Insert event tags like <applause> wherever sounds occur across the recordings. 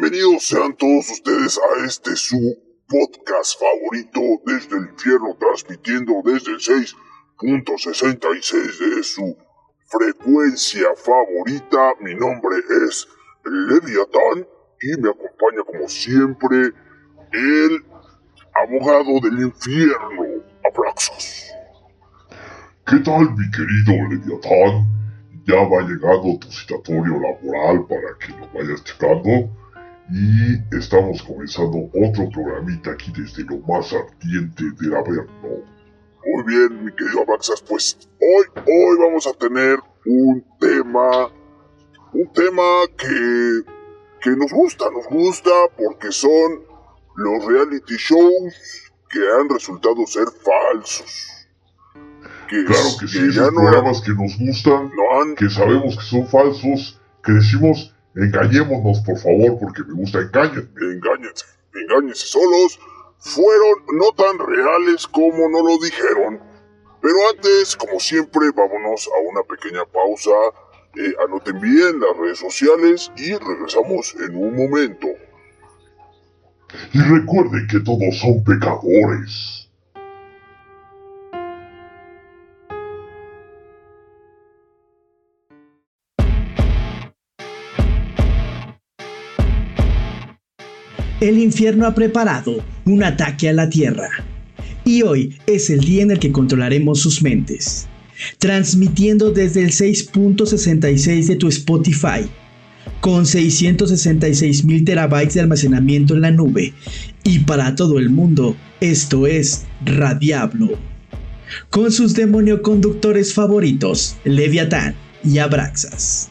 Bienvenidos sean todos ustedes a este su podcast favorito desde el infierno, transmitiendo desde el 6.66 de su frecuencia favorita. Mi nombre es Leviatán y me acompaña como siempre el abogado del infierno, Abraxas. ¿Qué tal, mi querido Leviatán? Ya va llegando tu citatorio laboral para que lo vayas checando. Y estamos comenzando otro programita aquí desde lo más ardiente del Averno. Muy bien, mi querido Abraxas, pues hoy, hoy vamos a tener un tema, un tema que, que nos gusta, nos gusta porque son los reality shows que han resultado ser falsos. Que, claro que sí, esos programas que nos gustan, que sabemos que son falsos, que decimos engañémonos por favor porque me gusta engañar. Engáñense, engáñense solos. Fueron no tan reales como no lo dijeron. Pero antes, como siempre, vámonos a una pequeña pausa. Eh, anoten bien las redes sociales y regresamos en un momento. Y recuerden que todos son pecadores. El infierno ha preparado un ataque a la Tierra. Y hoy es el día en el que controlaremos sus mentes. Transmitiendo desde el 6.66 de tu Spotify, con 666 mil terabytes de almacenamiento en la nube. Y para todo el mundo, esto es Radiablo. Con sus demonio conductores favoritos, Leviatán y Abraxas.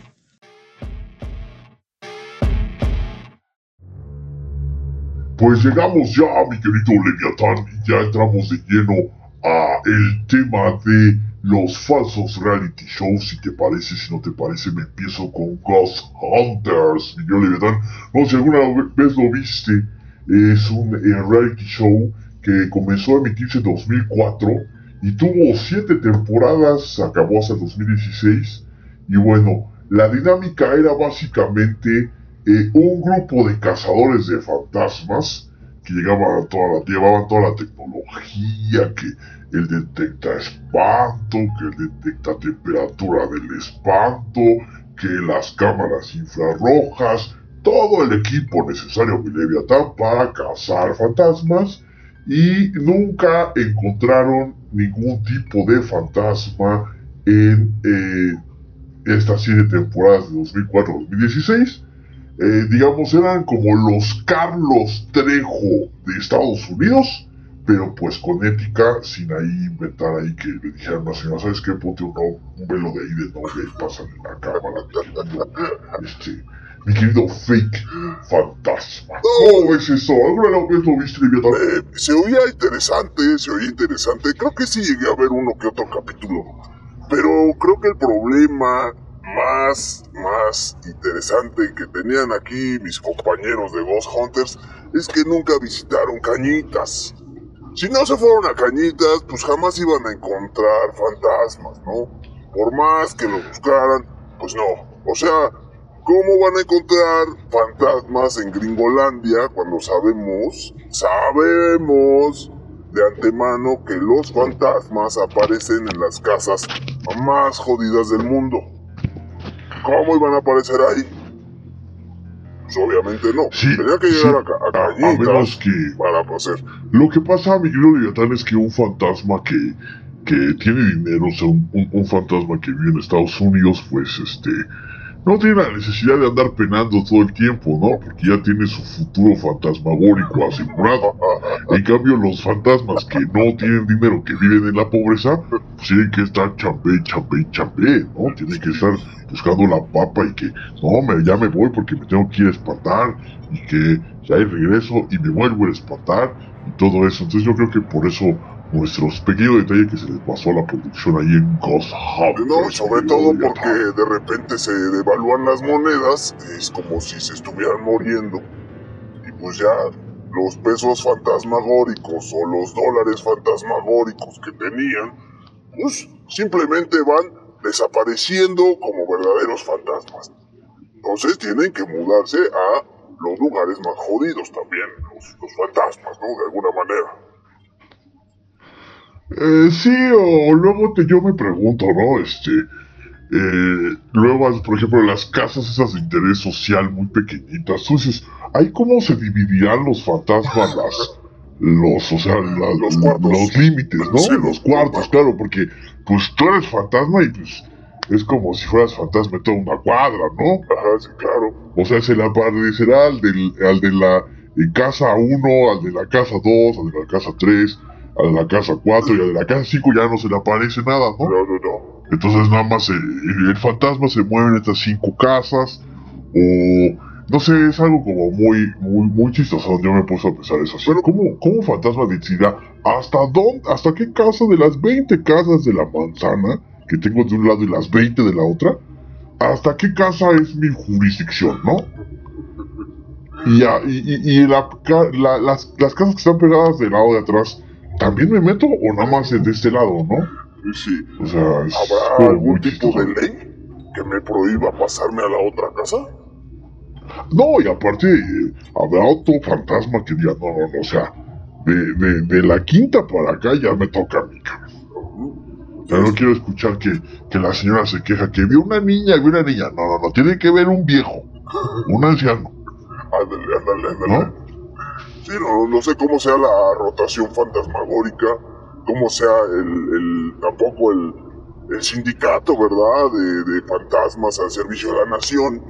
Pues llegamos ya, mi querido Leviatán, y ya entramos de lleno a el tema de los falsos reality shows. Si te parece, si no te parece, me empiezo con Ghost Hunters, mi querido Leviatán. No sé si alguna vez lo viste. Es un eh, reality show que comenzó a emitirse en 2004 y tuvo siete temporadas, acabó hasta el 2016. Y bueno, la dinámica era básicamente eh, un grupo de cazadores de fantasmas que toda la, llevaban toda la tecnología, que él detecta espanto, que él detecta temperatura del espanto, que las cámaras infrarrojas, todo el equipo necesario que Leviatán para cazar fantasmas y nunca encontraron ningún tipo de fantasma en eh, estas siete temporadas de 2004-2016 eh, digamos, eran como los Carlos Trejo de Estados Unidos, pero pues con ética, sin ahí inventar ahí que le dijeran a la señora, ¿sabes qué? Ponte un, un velo de ahí de novia y pásale la cámara. este, mi querido fake fantasma. ¿Cómo es eso? ¿Alguna vez lo viste, eh, Se oía interesante, se oía interesante. Creo que sí llegué a ver uno que otro capítulo. Pero creo que el problema más, más interesante que tenían aquí mis compañeros de Ghost Hunters es que nunca visitaron Cañitas. Si no se fueron a Cañitas, pues jamás iban a encontrar fantasmas, ¿no? Por más que lo buscaran, pues no. O sea, ¿cómo van a encontrar fantasmas en Gringolandia cuando sabemos, sabemos de antemano que los fantasmas aparecen en las casas más jodidas del mundo? ¿Cómo iban a aparecer ahí? Pues obviamente no. Sí, Tenía que llegar a, a, a menos que para hacer. Lo que pasa, mi querido Leviatán, es que un fantasma que, que tiene dinero, o sea, un, un, fantasma que vive en Estados Unidos, pues este no tiene la necesidad de andar penando todo el tiempo, ¿no? Porque ya tiene su futuro fantasmagórico asegurado. En cambio, los fantasmas que no tienen dinero, que viven en la pobreza, pues tienen que estar chambé, chambé, chambé, ¿no? Tienen que estar buscando la papa y que, no, me, ya me voy porque me tengo que ir a espantar y que ya hay regreso y me vuelvo a espantar y todo eso. Entonces yo creo que por eso nuestros pequeños detalles que se les pasó a la producción ahí en Ghost Hub. No, sobre todo porque de repente se devalúan las monedas, es como si se estuvieran muriendo. Y pues ya los pesos fantasmagóricos o los dólares fantasmagóricos que tenían, pues simplemente van desapareciendo como verdaderos fantasmas. Entonces tienen que mudarse a los lugares más jodidos también, los, los fantasmas, ¿no? De alguna manera. Eh, sí, o luego te, yo me pregunto, ¿no? Este, eh, luego, por ejemplo, las casas esas de interés social muy pequeñitas, tú dices, ¿ahí cómo se dividirán los fantasmas, las, los, o sea, la- Los límites, ¿no? Sí, los cuartos, claro, porque pues tú eres fantasma y pues es como si fueras fantasma de toda una cuadra, ¿no? Ajá, sí, claro. O sea, se le aparecerá al, del, al de la eh, casa 1, al de la casa 2, al de la casa 3, de la casa 4 y de la casa 5 ya no se le aparece nada, ¿no? No, no, no. Entonces nada más eh, el fantasma se mueve en estas cinco casas o no sé, es algo como muy muy muy chistoso. Yo me puse a pensar eso. Pero- ¿cómo, ¿Cómo fantasma decidirá hasta dónde, hasta qué casa de las 20 casas de la manzana que tengo de un lado y las 20 de la otra, hasta qué casa es mi jurisdicción, ¿no? Y, ya, y, y- y la la- las, las casas que están pegadas del lado de atrás, ¿también me meto o nada más es de este lado, no? Sí. O sea, ¿Habrá algún tipo de ley que me prohíba pasarme a la otra casa? No, y aparte, eh, habrá otro fantasma que diga, no, no, no, o sea, de, de, de la quinta para acá ya me toca a mí. Ya no quiero escuchar que, que la señora se queja que vio una niña, vio una niña. No, no, no, tiene que ver un viejo, un anciano, <laughs> Ándale, ándale, ándale. ¿no? No, sé cómo sea la rotación fantasmagórica, cómo sea el, tampoco el, el sindicato, ¿verdad? De, de fantasmas al servicio de la nación.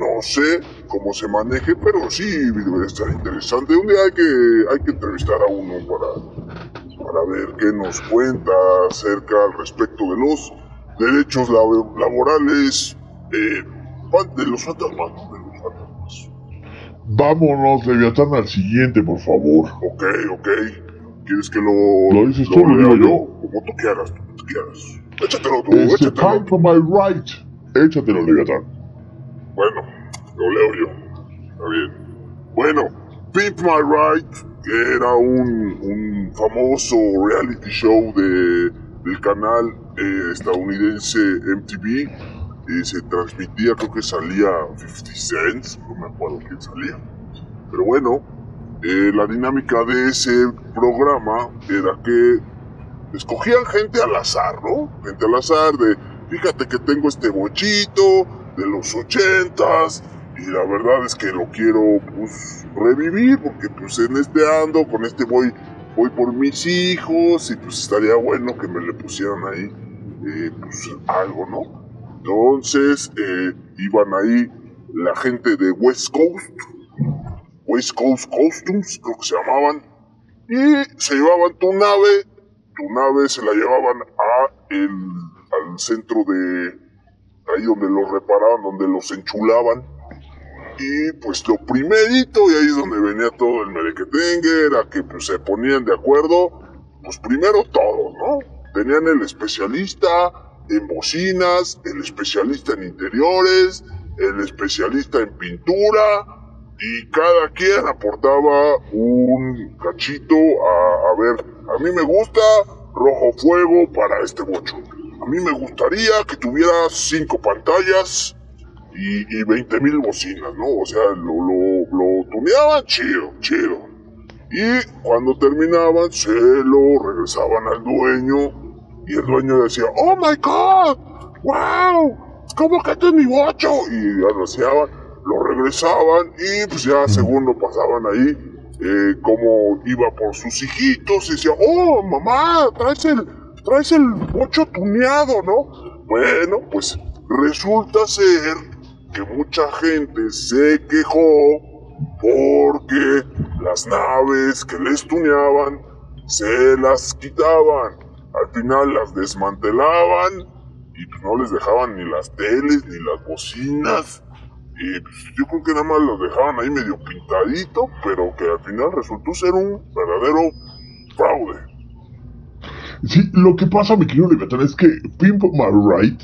No sé cómo se maneje, pero sí debe estar interesante. Un día hay que, hay que entrevistar a uno para, para ver qué nos cuenta acerca al respecto de los derechos labo- laborales eh. De los fantasmas. Vámonos, Leviatán, al siguiente, por favor. Ok, ok. ¿Quieres que lo, ¿Lo dices tú lo digo yo? Como tú quieras, como tú quieras. Échatelo tú, Este, échatelo. time for my right. Échatelo, Leviatán. Bueno, lo leo yo. Está bien. Bueno, Pimp My Ride, que era un, un famoso reality show de, del canal eh, estadounidense MTV, y se transmitía, creo que salía 50 Cent, no me acuerdo quién salía. Pero bueno, eh, la dinámica de ese programa era que escogían gente al azar, ¿no? Gente al azar de, fíjate que tengo este bochito de los ochentas y la verdad es que lo quiero pues revivir porque pues en este ando, con este voy, voy por mis hijos y pues estaría bueno que me le pusieran ahí eh, pues algo, ¿no? Entonces eh, iban ahí la gente de West Coast, West Coast Costumes, creo que se llamaban, y se llevaban tu nave, tu nave se la llevaban a el, al centro de ahí donde los reparaban, donde los enchulaban. Y pues lo primerito, y ahí es donde venía todo el merequetengue, era que pues se ponían de acuerdo, pues primero todos, ¿no? Tenían el especialista en bocinas, el especialista en interiores, el especialista en pintura, y cada quien aportaba un cachito a, ver, a mí me gusta rojo fuego para este bocho. A mí me gustaría que tuviera cinco pantallas y, y 20 mil bocinas, ¿no? O sea, lo, lo, lo tuneaban chido, chido. Y cuando terminaban, se lo regresaban al dueño y el dueño decía, ¡Oh my god! ¡Wow! ¿Cómo que este es mi bocho? Y anunciaban, lo regresaban y pues ya según lo pasaban ahí, eh, como iba por sus hijitos y decía, ¡Oh mamá! Traes el, traes el bocho tuneado, ¿no? Bueno, pues resulta ser que mucha gente se quejó porque las naves que les tuneaban se las quitaban. Al final las desmantelaban y pues no les dejaban ni las teles ni las bocinas. Y pues, yo creo que nada más los dejaban ahí medio pintadito, pero que al final resultó ser un verdadero fraude. Sí, lo que pasa, mi querido Leviatán, es que Pimp My Right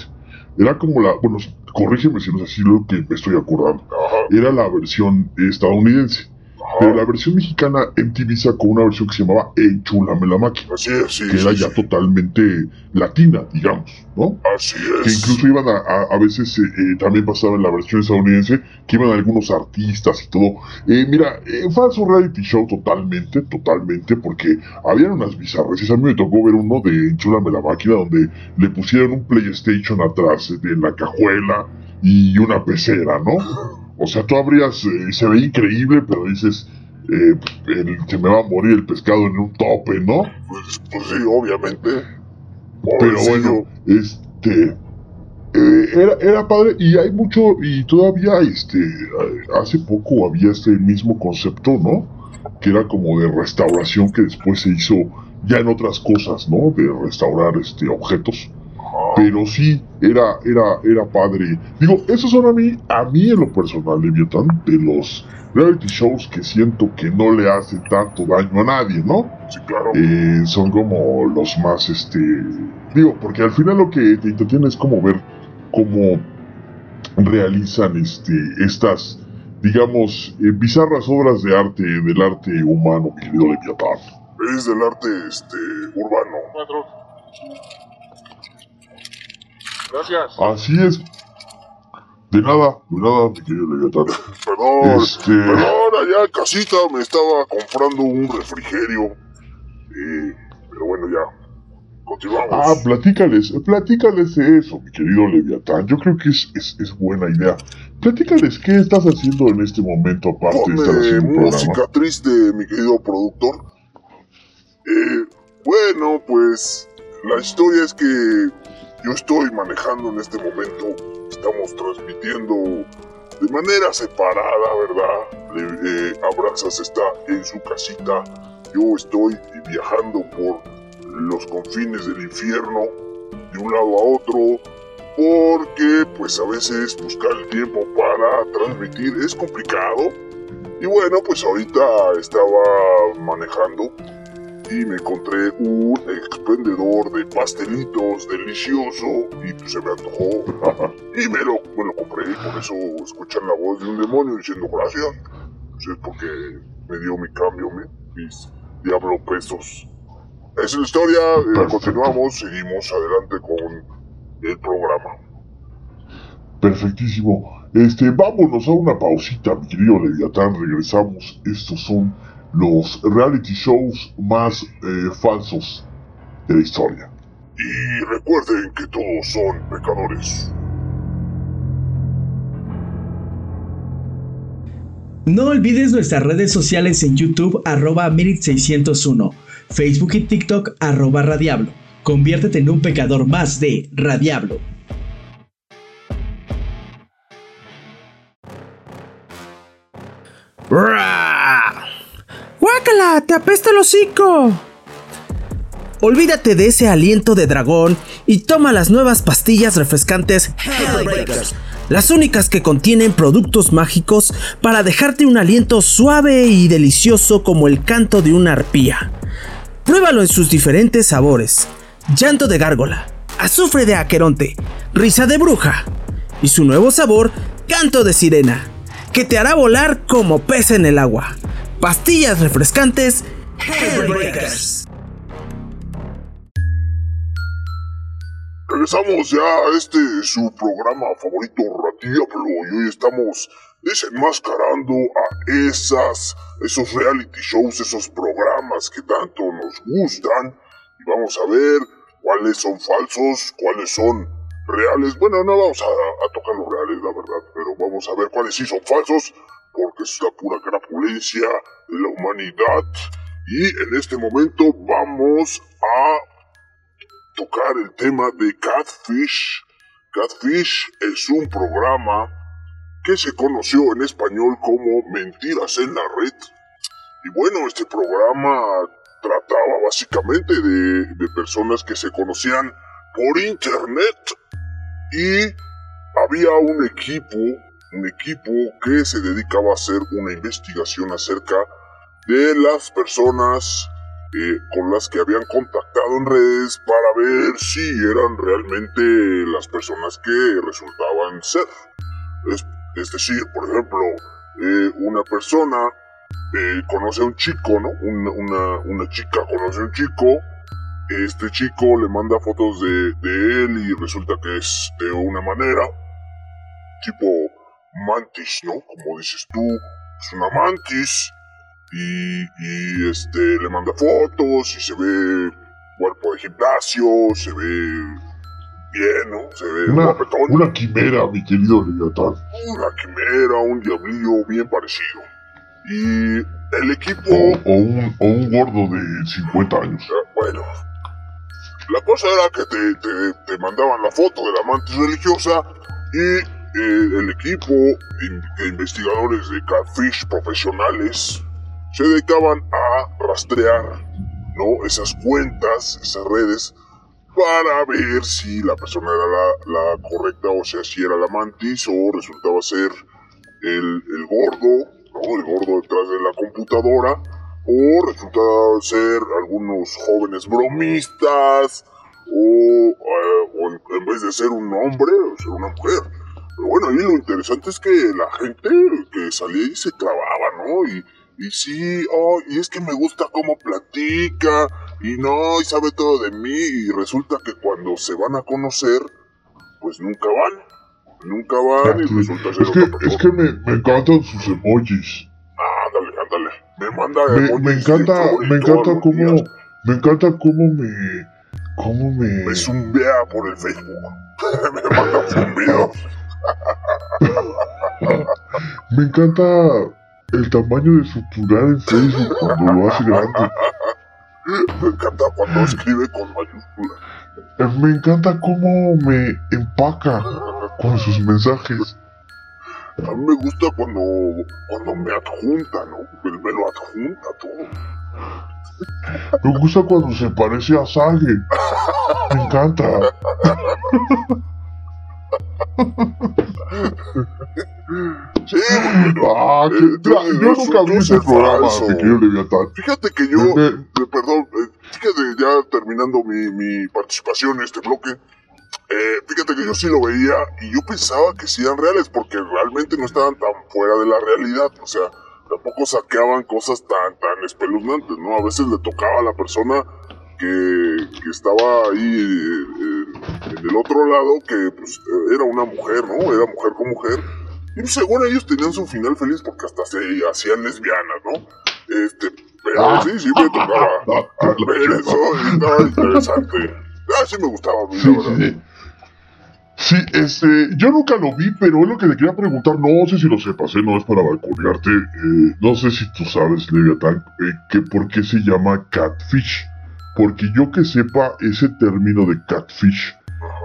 era como la. Bueno, corrígeme si no es así lo que me estoy acordando. Ajá, Era la versión estadounidense. Pero la versión mexicana MTV sacó una versión que se llamaba Enchulame la máquina. Así es, sí. Que era ya totalmente latina, digamos, ¿no? Así Que es. incluso iban a, a, a veces, eh, eh, también pasaba en la versión estadounidense, que iban algunos artistas y todo. Eh, mira, eh, falso reality show totalmente, totalmente, porque habían unas bizarreces. A mí me tocó ver uno de Enchúlame la máquina, donde le pusieron un PlayStation atrás eh, de la cajuela y una pecera, ¿no? O sea, tú abrías, eh, se ve increíble, pero dices, eh, el- se me va a morir el pescado en un tope, ¿no? Pues, pues sí, obviamente. Pero bueno, este. eh, era, era padre y hay mucho, y todavía este, hace poco había este mismo concepto, ¿no? Que era como de restauración que después se hizo ya en otras cosas, ¿no? De restaurar este, objetos. Pero sí, era, era, era padre. Digo, esos son a mí, a mí en lo personal, Leviathan, de los reality shows que siento que no le hacen tanto daño a nadie, ¿no? Sí, claro. eh, son como los más, este, digo, porque al final lo que te entretiene es como ver cómo realizan, este, estas, digamos, eh, bizarras obras de arte, del arte humano, mi querido Leviatán. Es del arte este, urbano. Gracias. Así es. De nada, de nada, mi querido Leviatán. Perdón, Este- perdón, allá en casita me estaba comprando un refrigerio. Eh, pero bueno, ya. Continuamos. Ah, platícales, platícales de eso, mi querido Leviatán. Yo creo que es, es, es buena idea. Platícales qué estás haciendo en este momento, aparte de estar haciendo un programa. música triste, mi querido productor. Eh, bueno, pues la historia es que yo estoy manejando en este momento. Estamos transmitiendo de manera separada, ¿verdad? Eh, Abrazas está en su casita. Yo estoy viajando por los confines del infierno, de un lado a otro, porque pues a veces buscar el tiempo para transmitir es complicado. Y bueno, pues ahorita estaba manejando y me encontré un expendedor de pastelitos delicioso y pues se me antojó <laughs> y me lo, me lo compré y por eso escuchan la voz de un demonio diciendo gracias. Pues es porque me dio mi cambio, mi- mis diablo pesos. Esa es la historia, eh, continuamos, seguimos adelante con el programa. Perfectísimo. Este, vámonos a una pausita, mi querido Leviatán. Regresamos. Estos son los reality shows más eh, falsos de la historia. Y recuerden que todos son pecadores. No olvides nuestras redes sociales en YouTube arroba Merit601, Facebook y TikTok arroba Radiablo. Conviértete en un pecador más de Radiablo. ¡Guácala! ¡Te apesta el hocico! Olvídate de ese aliento de dragón y toma las nuevas pastillas refrescantes Hellbreakers, las únicas que contienen productos mágicos para dejarte un aliento suave y delicioso como el canto de una arpía. Pruébalo en sus diferentes sabores: llanto de gárgola, azufre de aqueronte, risa de bruja y su nuevo sabor, canto de sirena, que te hará volar como pez en el agua. Pastillas refrescantes Hellbreakers. Regresamos ya a este su programa favorito, Radiablo, y hoy estamos desenmascarando a esas, esos reality shows, esos programas que tanto nos gustan, y vamos a ver cuáles son falsos, cuáles son reales. Bueno, no vamos a, a tocar los reales, la verdad, pero vamos a ver cuáles sí son falsos, porque es la pura crapulencia de la humanidad. Y en este momento vamos a tocar el tema de Catfish. Catfish es un programa que se conoció en español como Mentiras en la Red. Y bueno, este programa trataba básicamente de, de personas que se conocían por internet y había un equipo, un equipo que se dedicaba a hacer una investigación acerca de las personas eh, con las que habían contactado en redes para ver si eran realmente las personas que resultaban ser. Es, decir, por ejemplo, eh, una persona eh, conoce a un chico, ¿no? Una, una, chica conoce a un chico este chico le manda fotos de, él y resulta que es de una manera, tipo mantis, ¿no? Como dices tú, es una mantis. Y, y este, le manda fotos y se ve cuerpo de gimnasio, se ve bien, ¿no? Se ve una, una quimera, mi querido Leviatán. Una quimera, un diablillo bien parecido. Y el equipo... O, o, un, o un gordo de 50 años. Eh, bueno, la cosa era que te, mandaban la foto de la mantis religiosa y el equipo de investigadores de catfish profesionales se dedicaban a rastrear ¿no? esas cuentas, esas redes, para ver si la persona era la, correcta, o sea, si era la mantis o resultaba ser el, el gordo, ¿no? el gordo detrás de la computadora o resulta ser algunos jóvenes bromistas, o, eh, en, vez de ser un hombre, ser una mujer. Pero bueno, ahí lo interesante es que la gente que salía ahí se clavaba, ¿no? Y, y sí, oh, y es que me gusta cómo platica, y no, y sabe todo de mí, y resulta que cuando se van a conocer, pues nunca van. Nunca van y resulta ser es que, Es que me, me encantan sus emojis. Ándale, ándale. Me manda me, me encanta, me encanta cómo, me encanta cómo me, cómo me. Me zumbea por el Facebook. <laughs> me manda zumbidos. Me encanta el tamaño de su plural en Facebook cuando lo hace grande. Me encanta cuando escribe con mayúsculas. Eh, me encanta cómo me empaca con sus mensajes. A mí me gusta cuando, cuando me adjunta, ¿no? Él me lo adjunta todo. Me gusta cuando se parece a Sage. Me encanta. <laughs> Sí, ah, que, eh, yo nunca vi ese programa, pequeño Leviatán. Fíjate que yo, perdón, eh, fíjate ya terminando mi, mi participación en este bloque, eh, fíjate que yo sí lo veía y yo pensaba que sí eran reales porque realmente no estaban tan fuera de la realidad. O sea, tampoco saqueaban cosas tan, tan espeluznantes, ¿no? A veces le tocaba a la persona que, que estaba ahí eh, en el otro lado que pues era una mujer, ¿no? Era mujer con mujer. Y según ellos tenían su final feliz porque hasta se hacían lesbianas, ¿no? Este, pero ah. sí, sí me tocaba <laughs> ver eso y estaba interesante. Ah, sí me gustaba a sí, Sí, sí. este, yo nunca lo vi, pero es lo que le quería preguntar, no sé si lo sepas, ¿eh? no es para balconearte, eh, no sé si tú sabes, Leviatán, eh, que por qué se llama catfish, porque yo que sepa ese término de catfish,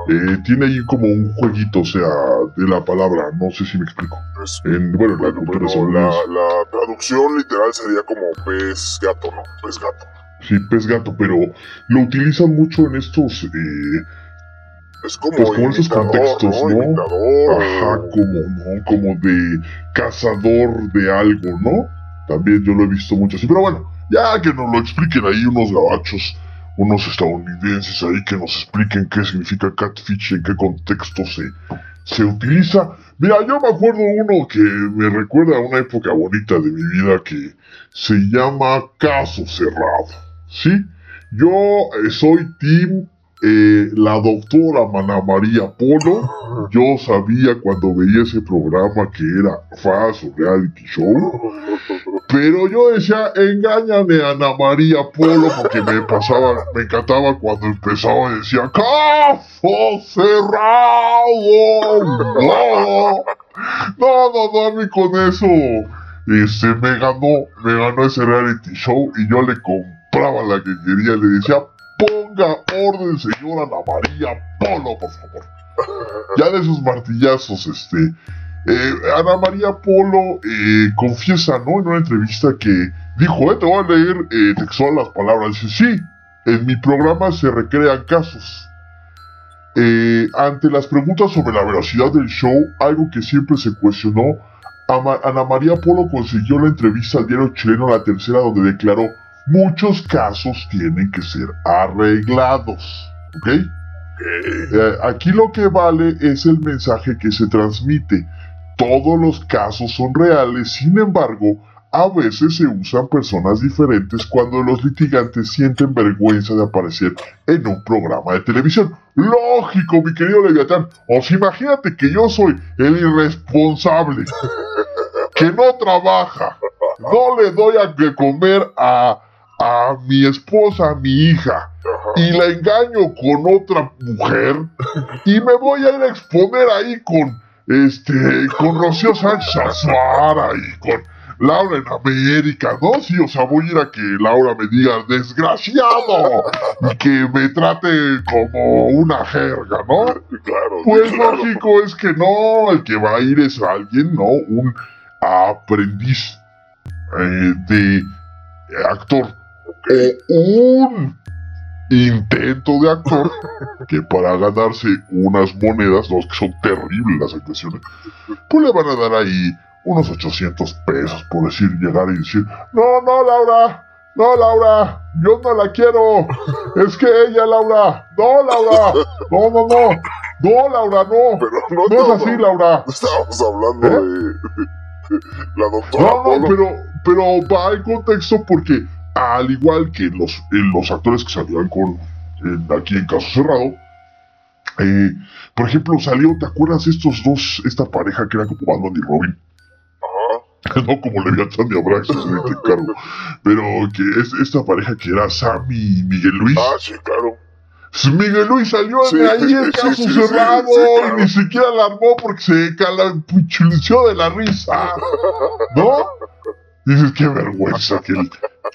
eh, tiene ahí como un jueguito, o sea, de la palabra, no sé si me explico. En, bueno, la, la, traducción literal sería como pez gato, ¿no? Pez gato. Sí, pez gato, pero lo utilizan mucho en estos... Eh, es como, pues como esos contextos, ¿no? Ajá, como, ¿no? Como de cazador de algo, ¿no? También yo lo he visto mucho así, pero bueno, ya que nos lo expliquen ahí unos gabachos, unos estadounidenses ahí que nos expliquen qué significa catfish, en qué contexto se, se utiliza. Mira, yo me acuerdo uno que me recuerda a una época bonita de mi vida que se llama Caso Cerrado. ¿Sí? Yo eh, soy Tim eh, la doctora Mana María Polo, yo sabía cuando veía ese programa que era falso reality show, pero yo decía, engáñame a Ana María Polo porque me pasaba, me encantaba cuando empezaba y decía, ¡Caso cerrado! No, no, no, no, a mí con eso, este, me ganó, me ganó ese reality show y yo le compraba la que quería, le decía, Ponga orden, señora Ana María Polo, por favor. Ya de sus martillazos, este. Eh, Ana María Polo eh, confiesa, ¿no? En una entrevista que dijo, eh, te voy a leer eh, textual las palabras. Dice, sí, en mi programa se recrean casos. ante las preguntas sobre la veracidad del show, algo que siempre se cuestionó, Ana María Polo consiguió la entrevista al diario chileno La Tercera donde declaró, muchos casos tienen que ser arreglados. ¿Ok? Eh, aquí lo que vale es el mensaje que se transmite. Todos los casos son reales, sin embargo, a veces se usan personas diferentes cuando los litigantes sienten vergüenza de aparecer en un programa de televisión. Lógico, mi querido Leviatán. O sea, imagínate que yo soy el irresponsable, que no trabaja, no le doy a comer a, a mi esposa, a mi hija, y la engaño con otra mujer, y me voy a ir a exponer ahí con, este, con Rocío Sánchez Azuara y con Laura en América, ¿no? Sí, o sea, voy a ir a que Laura me diga desgraciado y que me trate como una jerga, ¿no? Claro. Pues claro. lógico es que no, el que va a ir es alguien, ¿no? Un aprendiz eh, de actor o un intento de actor que para ganarse unas monedas, los que son terribles las actuaciones, pues le van a dar ahí unos 800 pesos por decir, llegar y decir, no, no, Laura, no, Laura, yo no la quiero, es que ella, Laura, no, Laura, no, no, no, no, Laura, no, Pero no, no es así. Laura. Estábamos hablando ¿Eh? de, de la doctora No, no, Polo. pero, pero va en contexto porque al igual que los, eh, los actores que salían con en- aquí en Caso Cerrado, eh, por ejemplo, salió, ¿te acuerdas estos dos, esta pareja que era como Batman y Robin? Ajá. <laughs> no como Leviathan y Abraxas, eh, te encargo. Pero que es esta pareja que era Sammy y Miguel Luis. Ah, sí, claro. Miguel Luis salió Sí, de ahí en sí, caso sí, sí, cerrado claro. y ni siquiera alarmó porque se calampuchulició de la risa. ¿No? <laughs> Dices, qué vergüenza que el,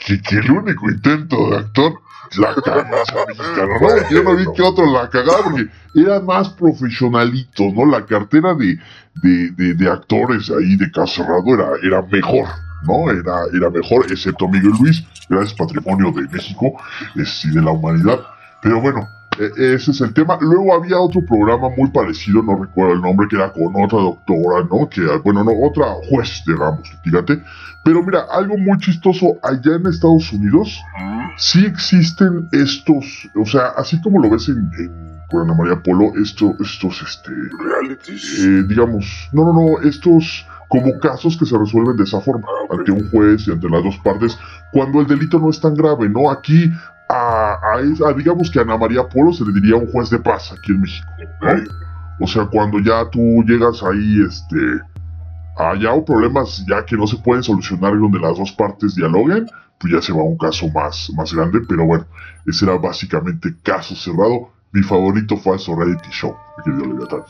que, que el único intento de actor la caga esa mexicana, ¿no? Yo no vi que otro la cagaba porque eran más profesionalitos, ¿no? La cartera de, de, de, de actores ahí de Caso Cerrado era, era mejor, ¿no? Era, era mejor, excepto Miguel Luis, gracias Patrimonio de México es, y de la humanidad. Pero bueno, ese es el tema. Luego había otro programa muy parecido, no recuerdo el nombre, que era con otra doctora, ¿no? Que, bueno, no, otra juez, digamos, fíjate. Pero mira, algo muy chistoso, allá en Estados Unidos sí existen estos, o sea, así como lo ves en, en con Ana María Polo, esto, estos, este, Realities. eh, digamos, no, no, no, estos como casos que se resuelven de esa forma, ante un juez y ante las dos partes, cuando el delito no es tan grave, ¿no? Aquí, a, a es- a, digamos que a Ana María Polo se le diría un juez de paz aquí en México. O sea, cuando ya tú llegas ahí, este, allá o problemas ya que no se pueden solucionar donde las dos partes dialoguen, pues ya se va a un caso más, más grande, pero bueno, ese era básicamente caso cerrado. Mi favorito falso reality show, mi querido Leviatán.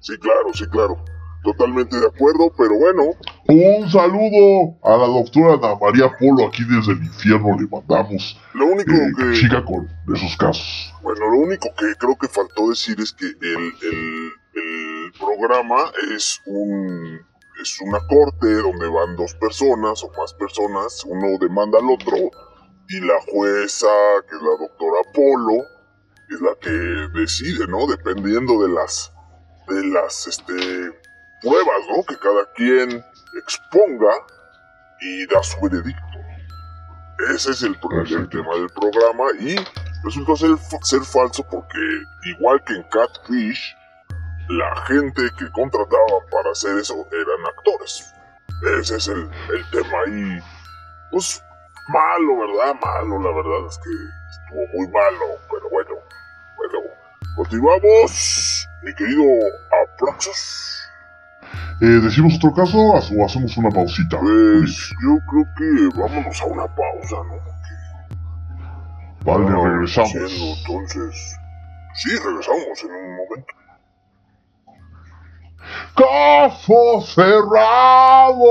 Sí, claro, sí, claro. Totalmente de acuerdo, pero bueno, Un saludo a la doctora Ana María Polo aquí desde el infierno. Le mandamos lo único eh, que. chica con esos casos. Bueno, lo único que creo que faltó decir es que el, el, el programa es un es una corte donde van dos personas o más personas, uno demanda al otro y la jueza, que es la doctora Polo, es la que decide, ¿no? Dependiendo de las de las este pruebas, ¿no? Que cada quien exponga y da su veredicto. Ese es el, el tema del programa y resultó ser, ser falso porque igual que en Catfish, la gente que contrataban para hacer eso eran actores. Ese es el, el tema ahí. Pues malo, ¿verdad? Malo, la verdad es que estuvo muy malo, pero bueno. Bueno, continuamos, mi querido Apraxos. Eh, ¿Decimos otro caso o hacemos una pausita? Pues yo creo que vámonos a una pausa, ¿no? Vale, Ah, regresamos. siendo, entonces, sí, regresamos en un momento. Caso cerrado.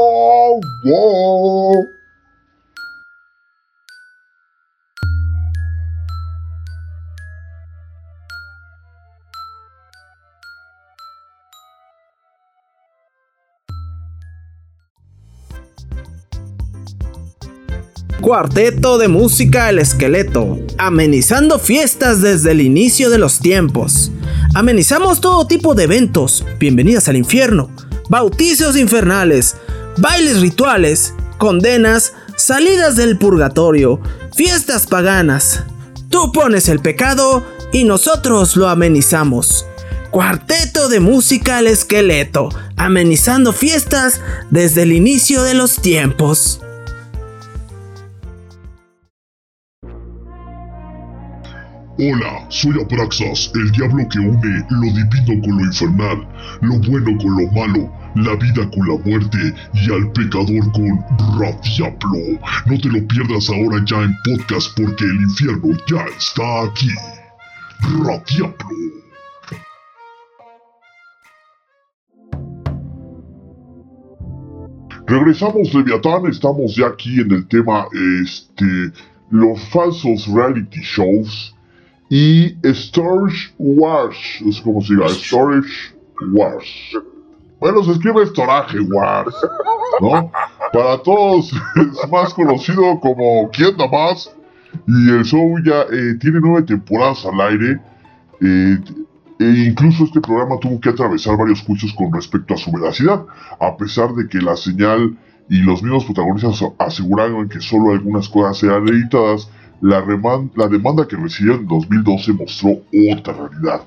Cuarteto de música El Esqueleto, amenizando fiestas desde el inicio de los tiempos. Amenizamos todo tipo de eventos, bienvenidas al infierno, bautizos infernales, bailes rituales, condenas, salidas del purgatorio, fiestas paganas. Tú pones el pecado y nosotros lo amenizamos. Cuarteto de música al esqueleto, amenizando fiestas desde el inicio de los tiempos. Hola, soy Abraxas, el diablo que une lo divino con lo infernal, lo bueno con lo malo, la vida con la muerte y al pecador con Radiablo. No te lo pierdas ahora ya en podcast porque el infierno ya está aquí. Radiablo. Regresamos Leviatán, estamos ya aquí en el tema este los falsos reality shows y Storage Wars, es como se diga, Storage Wars. Bueno, se escribe Storage Wars, ¿no? Para todos es más conocido como ¿Quién da más? Y el show ya eh, tiene nueve temporadas al aire. Eh, e incluso este programa tuvo que atravesar varios juicios con respecto a su veracidad, a pesar de que la señal y los mismos protagonistas aseguraron que solo algunas cosas eran editadas la, la, demanda que recibió en 2012 mostró otra realidad.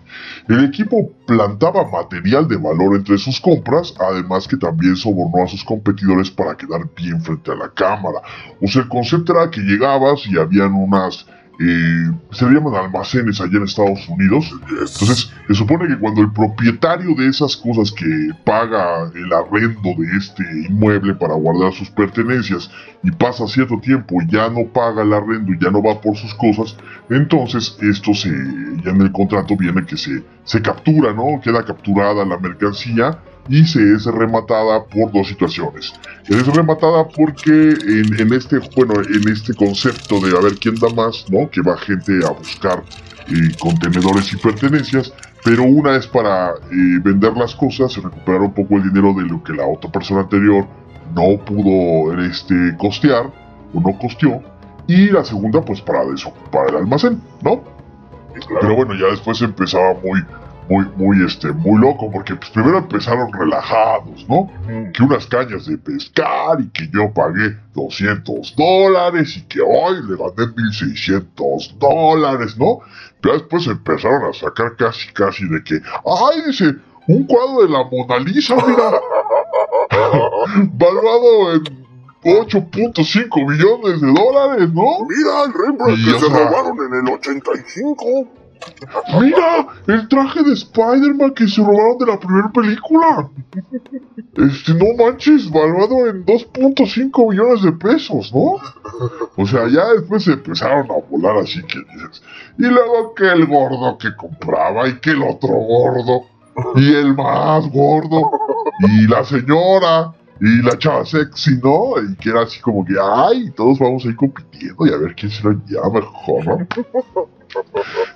El equipo plantaba material de valor entre sus compras, además que también sobornó a sus competidores para quedar bien frente a la cámara. O sea, el concepto era que llegabas y habían unas eh, se llaman almacenes allá en Estados Unidos. Entonces, se supone que cuando el propietario de esas cosas que paga el arrendo de este inmueble para guardar sus pertenencias y pasa cierto tiempo y ya no paga el arrendo y ya no va por sus cosas, entonces esto se, ya en el contrato viene que se, se captura, ¿no? Queda capturada la mercancía y se es rematada por dos situaciones. Es rematada porque en, este, bueno, en este concepto de a ver quién da más, ¿no? Que va gente a buscar eh, contenedores y pertenencias, pero una es para eh, vender las cosas, recuperar un poco el dinero de lo que la otra persona anterior no pudo este, costear o no costeó, y la segunda pues para desocupar el almacén, ¿no? Pero bueno, ya después empezaba muy, muy, muy, este, muy loco, porque pues, primero empezaron relajados, ¿no? Que unas cañas de pescar y que yo pagué 200 dólares y que hoy le gané 1600 dólares, ¿no? Pero después empezaron a sacar casi, casi de que, ay, dice, un cuadro de la Mona Lisa, mira, <laughs> valuado en 8.5 millones de dólares, ¿no? Mira el Rembrandt que se robaron en el 85. Mira, el traje de Spider-Man que se robaron de la primera película. Este, no manches, valuado en 2.5 millones de pesos, ¿no? O sea, ya después se empezaron a volar así que dices. Y luego que el gordo que compraba y que el otro gordo. Y el más gordo. Y la señora. Y la chava sexy, ¿no? Y que era así como que, ay, todos vamos a ir compitiendo y a ver quién se lo lleva mejor, ¿no?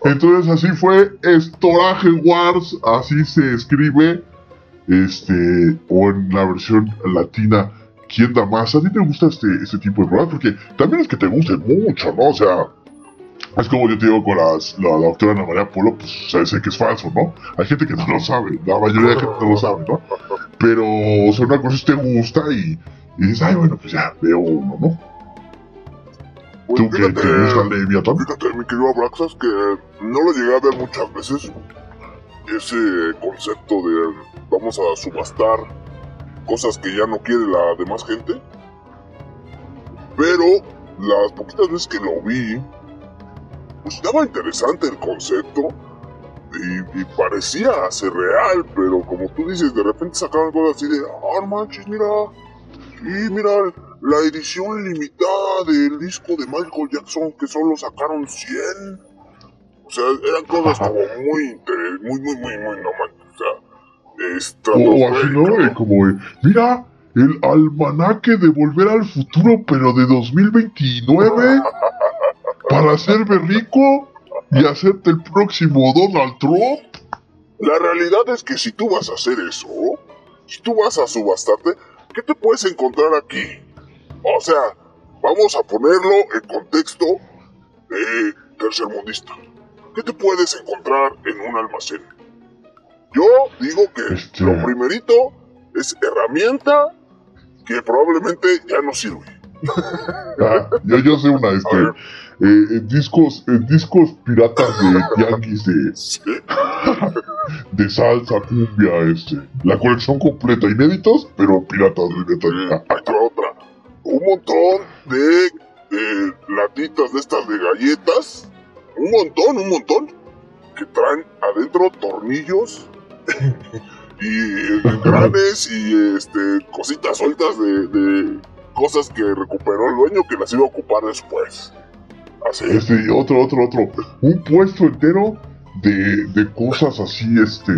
Entonces así fue Storage Wars, así se escribe, este, o en la versión latina, ¿quién da más? ¿A ti te gusta este, este tipo de programas? Porque también es que te guste mucho, ¿no? O sea, es como yo te digo con las, la, doctora Ana María Polo, pues sé que es falso, ¿no? Hay gente que no lo sabe, la mayoría de gente no lo sabe, ¿no? Pero, o sea, una cosa es te gusta y dices, ay, bueno, pues ya veo uno, ¿no? ¿Tú que te gusta Leviathan? Fíjate, mi querido Abraxas, que no lo llegué a ver muchas veces. Ese concepto de vamos a subastar cosas que ya no quiere la demás gente. Pero las poquitas veces que lo vi, pues estaba interesante el concepto. Y, parecía ser real, pero como tú dices, de repente sacaban cosas así de, ah, manches, mira, y mira, la edición limitada del disco de Michael Jackson que solo sacaron 100. O sea, eran cosas como muy, muy, muy, muy, muy normal. O sea, O así, ¿no? Como, mira, el almanaque de Volver al Futuro, pero de 2029, <laughs> para hacerme rico y hacerte el próximo Donald Trump. La realidad es que si tú vas a hacer eso, si tú vas a subastarte, ¿qué te puedes encontrar aquí? O sea, vamos a ponerlo en contexto de tercermundista. ¿Qué te puedes encontrar en un almacén? Yo digo que este. lo primerito es herramienta que probablemente ya no sirve. <laughs> Ah, yo, yo sé una, este, eh, discos, discos piratas de Yankees de... salsa, cumbia, este. La colección completa, inéditos, pero piratas de. Hay otra. Un montón de, latitas de estas de galletas. Un montón, un montón. Que traen adentro tornillos <laughs> y engranes y este cositas sueltas de, de cosas que recuperó el dueño que las iba a ocupar después. Este, otro, otro, otro. Un puesto entero de, de cosas así, este,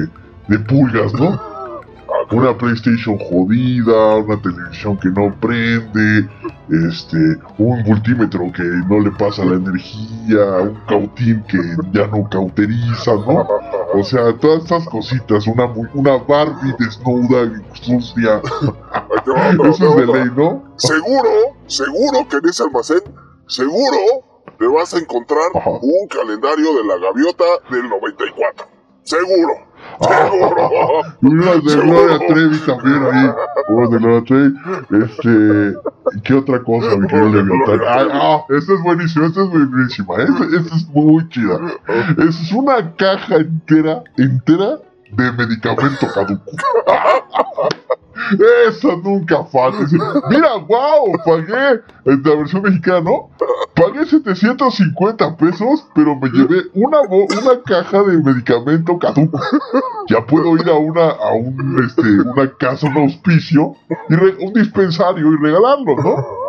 de pulgas, ¿no? Una PlayStation jodida, una televisión que no prende, este, un multímetro que no le pasa la energía, un cautín que ya no cauteriza, ¿no? O sea, todas estas cositas, una, una Barbie desnuda y sucia. Eso es de ley, ¿no? Seguro, seguro que en ese almacén, seguro te vas a encontrar Ajá. un calendario de la gaviota del 94. Seguro, seguro. Y unas de Gloria Trevi también ahí. Unas de Gloria Trevi. Este. ¿Qué otra cosa, mi querido Leviatán? Ah, ah, esta es buenísima, esta es buenísima. Esta, esta es muy chida. Es una caja entera, entera de medicamento caduco. <laughs> Esa nunca falta. Mira, wow, pagué en la versión mexicana, ¿no? Pagué 750 pesos, pero me llevé una, una caja de medicamento caduco. Ya puedo ir a una, a un, este, una casa, un auspicio, y un dispensario y regalarlo, ¿no?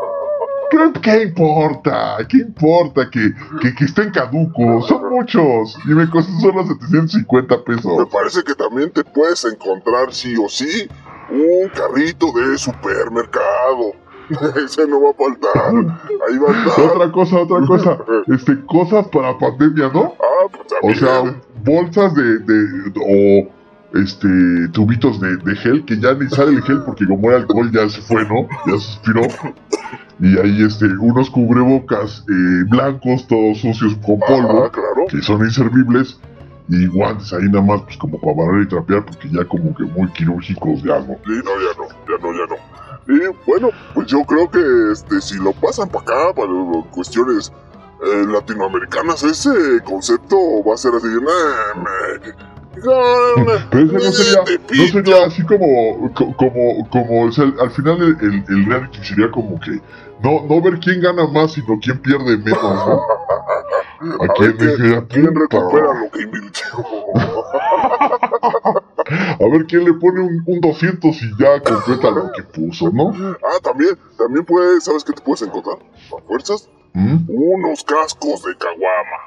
¿Qué, qué importa? ¿Qué importa que, que, que estén caducos? Son muchos. Y me costó solo 750 Me pesos. parece que también te puedes encontrar sí o sí un carrito de supermercado. <laughs> Ese no va a faltar. Ahí va a estar. Otra cosa, otra cosa. <laughs> Este, cosas para pandemia, ¿no? Ah, pues O también. sea, bolsas de, de, o este tubitos de, de gel que ya ni sale el gel porque como era alcohol ya se fue, ¿no? Ya suspiró. Y ahí este, unos cubrebocas eh, blancos, todos sucios con polvo, claro. que son inservibles. Y guantes ahí nada más, pues como para barrer y trapear, porque ya como que muy quirúrgicos ya, ¿no? Sí, no, ya no, ya no, ya no. Y bueno, pues yo creo que este, si lo pasan para acá, para cuestiones eh, latinoamericanas, ese concepto va a ser así. "Nah, me- no, Pero ese no sería, no pito". sería así como, co- como, como, o sea, al final el, el, el reality sería como que no, no ver quién gana más, sino quién pierde menos, ¿no? <laughs> A ¿A quién quién, quién recupera lo que invirtió. <laughs> A ver quién le pone un, un 200 y ya completa lo que puso, ¿no? ah, también, también puedes, ¿sabes qué te puedes encontrar? A fuerzas, ¿Mm? unos cascos de caguama.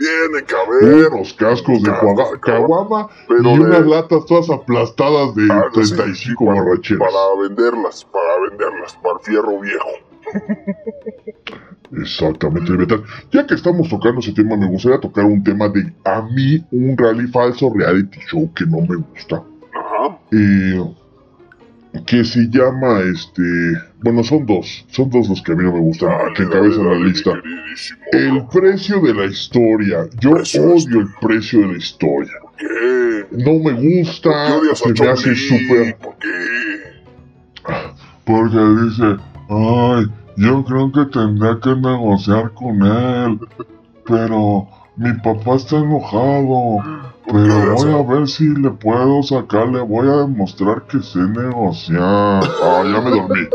Haber. Unos cascos de caguama Pero y de- unas latas todas aplastadas de Ah, no, sí, 35 sí, para- borracheras. Para venderlas, para venderlas, para el fierro viejo. <laughs> Exactamente, Betal. Ya que estamos tocando ese tema, me gustaría tocar un tema de a mí, un rally falso reality show que no me gusta. Ajá. Eh, que se llama este. Bueno, son dos. Son dos los que a mí no me gustan, Dale, que dale, encabezan la lista. El precio de la historia. Yo odio el precio de la historia. ¿Qué? No me ¿Por qué gusta. Se me hace súper. ¿Por qué? Porque dice, ay, yo creo que tendría que negociar con él. Pero mi papá está enojado. <laughs> ¿Por qué Pero voy a- ver si le puedo sacar, le voy a demostrar que sé negociar. <laughs> Ah, ya me dormí.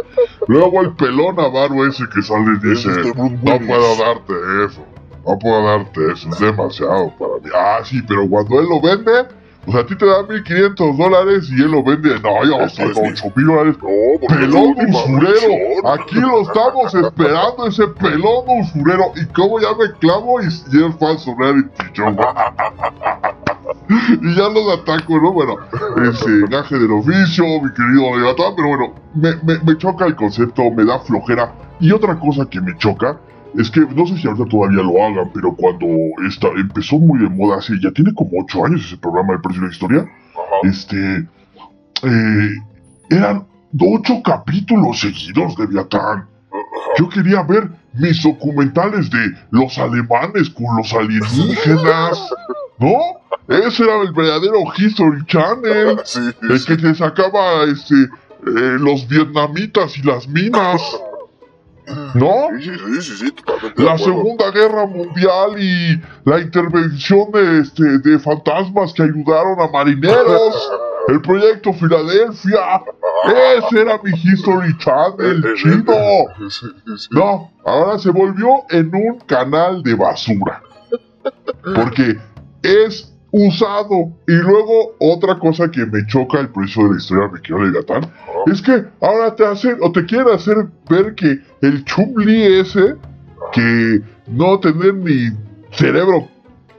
Luego el pelón avaro ese que sale y dice, no puedo darte eso. No puedo darte eso, es demasiado para mí. Ah, sí, pero cuando él lo vende, o sea, a ti te dan 1500 dólares y él lo vende, no, yo hasta Pues sí. 8 mil dólares. No, Pelón usurero. Aquí lo estamos esperando, ese pelón usurero. Y como ya me clavo y, y es falso reality show. Y ya los ataco, ¿no? Bueno, ese gaje del oficio, mi querido Levatán, pero bueno, me, me, me choca el concepto, me da flojera. Y otra cosa que me choca es que no sé si ahorita todavía lo hagan, pero cuando esta, empezó muy de moda hace, ya tiene como 8 años ese programa del precio de la historia Ajá. este eh, eran ocho capítulos seguidos de Viatán. Yo quería ver mis documentales de los alemanes con los alienígenas, ¿no? Ese era el verdadero History Channel, Sí, el que se sacaba este eh, los vietnamitas y las minas. ¿No? Sí, sí, sí, La. Segunda Guerra Mundial y la intervención de, este, de fantasmas que ayudaron a marineros. El proyecto Filadelfia. Ese era mi History Channel, chido. Sí, sí. No, ahora se volvió en un canal de basura. Porque es usado. Y luego, otra cosa que me choca el precio de la historia de querido Leviatán, es que ahora te hacen, o te quieren hacer ver que el Chumli ese, que no tener ni cerebro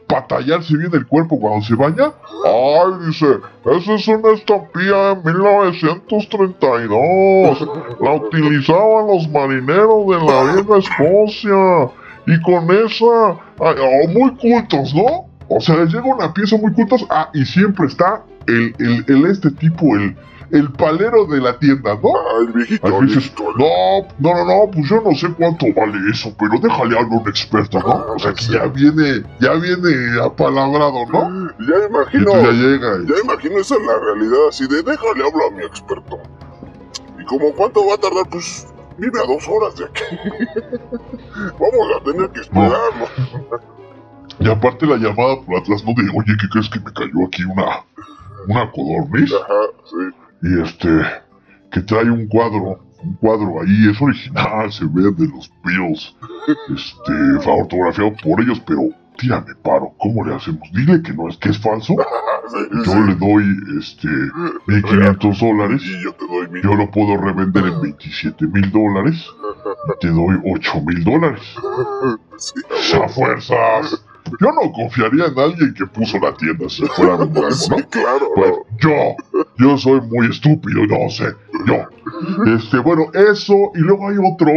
para tallarse bien el cuerpo cuando se baña, ay, dice, esa es una estampilla de 1932, la utilizaban los marineros de la vieja Escocia, y con esa, ay, muy cultos, ¿no? O sea, les llega una pieza muy cultos, ah, y siempre está el, el, el este tipo, el, el palero de la tienda, ¿no? Ah, el viejito, viejito. no, no, no, no, pues yo no sé cuánto vale eso, pero déjale hablar a un experto, ¿no? O sea, que ya viene, ya viene apalabrado, ¿no? Ya Y imagino. ya llega y, Ya imagino esa es la realidad, así de déjale hablo a mi experto. Y como cuánto va a tardar, pues vive a dos horas de aquí. <laughs> Vamos a tener que esperarlo. y aparte la llamada por atrás, ¿no? De, oye, ¿qué crees que me cayó aquí una, una codorniz? Ajá, sí. Y este, que trae un cuadro, un cuadro ahí, es original, se ve de los Beatles, este, autografiado por ellos, pero tírame paro, ¿cómo le hacemos? Dile que no es, que es falso. <laughs> Sí, Yo sí. le doy, este, 1500 dólares. Y yo te doy mi. Yo lo puedo revender en 27 mil dólares y te doy 8 mil dólares. <laughs> Sí, ¡A fuerzas! Yo no confiaría en alguien que puso la tienda si fuera un <laughs> sí, ¿no? claro. Pues yo, yo soy muy estúpido, no sé, yo. Este, bueno, eso, y luego hay otro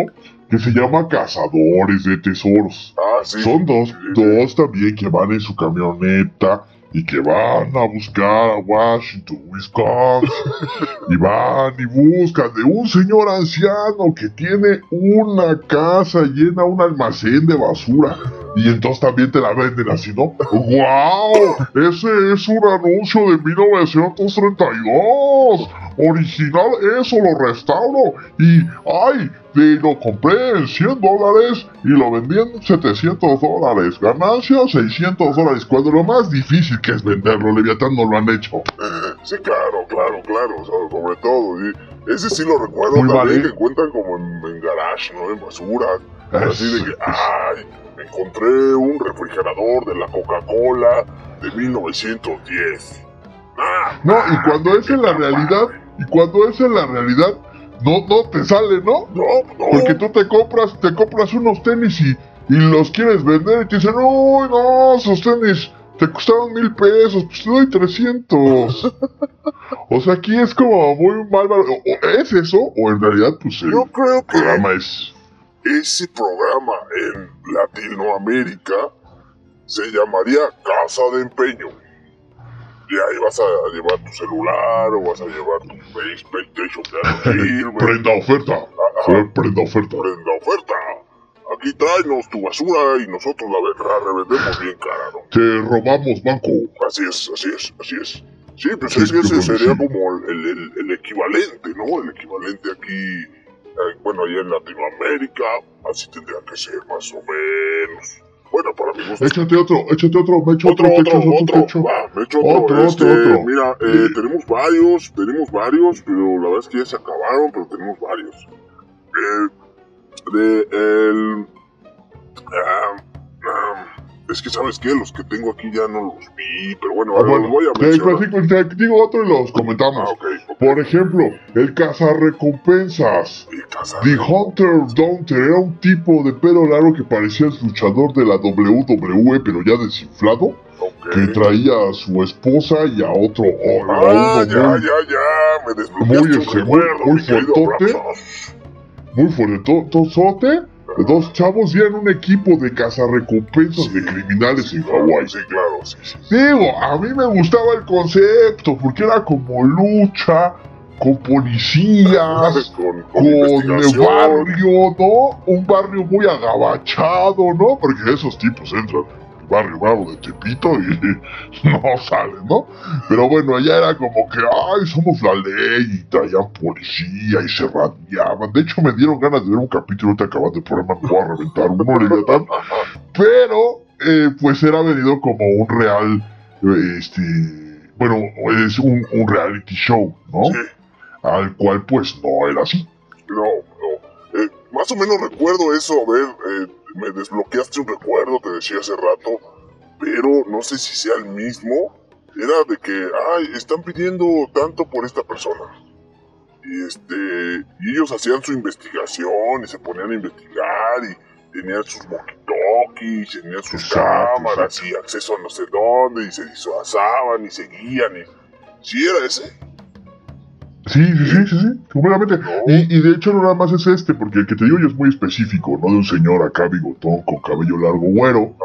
que se llama Cazadores de Tesoros. Ah, sí. Son dos, Sí, sí. dos también que van en su camioneta y que van a buscar a Washington, Wisconsin. y van y buscan de un señor anciano que tiene una casa llena, un almacén de basura. Y entonces también te la venden así, ¿no? ¡Wow! Ese es un anuncio de 1932. Original, eso lo restauro. Y, ay, de, lo compré en 100 dólares y lo vendí en 700 dólares. Ganancia 600 dólares. Cuando lo más difícil que es venderlo, Leviatán no lo han hecho. Sí, claro, claro, claro. O sea, sobre todo. Y ese sí lo recuerdo Muy también vale. que encuentran como en, en garage, ¿no? En basura. Así de que, ay, encontré un refrigerador de la Coca-Cola de 1910. Ah, No, y cuando es en la realidad, y cuando es en la realidad, no, no te sale, ¿no? No, no. Porque tú te compras, te compras unos tenis y, y los quieres vender y te dicen, uy, no, esos tenis te costaron mil pesos, pues te doy 300. <laughs> o sea, aquí es como muy mal, o es eso, o en realidad, pues el Yo creo que programa es... ese programa en Latinoamérica se llamaría Casa de Empeño. Y ahí vas a llevar tu celular o vas a llevar tu PlayStation que no. <laughs> Prenda oferta. Ajá. Prenda oferta. Prenda oferta. Aquí tráenos tu basura y nosotros la, la revendemos bien cara, ¿no? Te robamos banco. Así es, así es, así es. Sí, pues Sí, es que ese sería sí. como el, el- el equivalente, ¿no? El equivalente aquí, eh, bueno, allá en Latinoamérica, así tendría que ser más o menos. Bueno, para mi gusto. Échate otro, échate otro, me echo Otro, otro, otro, otro, otro, va, me echo otro, Otro, este, otro, mira, eh, Eh. tenemos varios, tenemos varios, pero la verdad es que ya se acabaron, pero tenemos varios. Eh, de el, ah, ah, es que sabes qué, los que tengo aquí ya no los vi, pero bueno, Ah, ahora bueno, los voy a mencionar. te- te digo otro y los Ah, comentamos. ok. Por ejemplo, el cazarrecompensas. Y casa- The Hunter Downter era un tipo de pelo largo que parecía el luchador de la WWE, pero ya desinflado, que traía a su esposa y a otro, o- a Ah, uno ya, muy, ya, ya, me muy, este, muy fuertote. Rapsos. muy fuertote. Dos chavos ya en un equipo de cazarrecompensas de criminales en Hawái. Sí, claro, sí, sí. sí. Digo, a mí me gustaba el concepto, porque era como lucha, con policías, con, <laughs> con con el barrio, ¿no? Un barrio muy agabachado, ¿no? Porque esos tipos entran barrio bravo de Tepito y <laughs> no salen, ¿no? Pero bueno, allá era como que, ay, somos la ley y traían policía y se radiaban. De hecho, me dieron ganas de ver un capítulo te acabas de programa, me voy a reventar uno, Leviatán. Pero, eh, pues era venido como un real, este, bueno, es un, un reality show, ¿no? Sí. Al cual, pues, no era así. No, no. Eh, más o menos recuerdo eso, a ver, eh, me desbloqueaste un recuerdo, te decía hace rato, pero no sé si sea el mismo. Era de que, ay, están pidiendo tanto por esta persona. Y este, y ellos hacían su investigación y se ponían a investigar y tenían sus walkie-talkies, tenían sus Exacto, cámaras y acceso a no sé dónde y se disfrazaban y seguían y... ¿Sí era ese? Sí, sí, sí, sí, sí, completamente. Y, y de hecho no nada más es este, porque el que te digo yo es muy específico, ¿no? De un señor acá bigotón con cabello largo güero,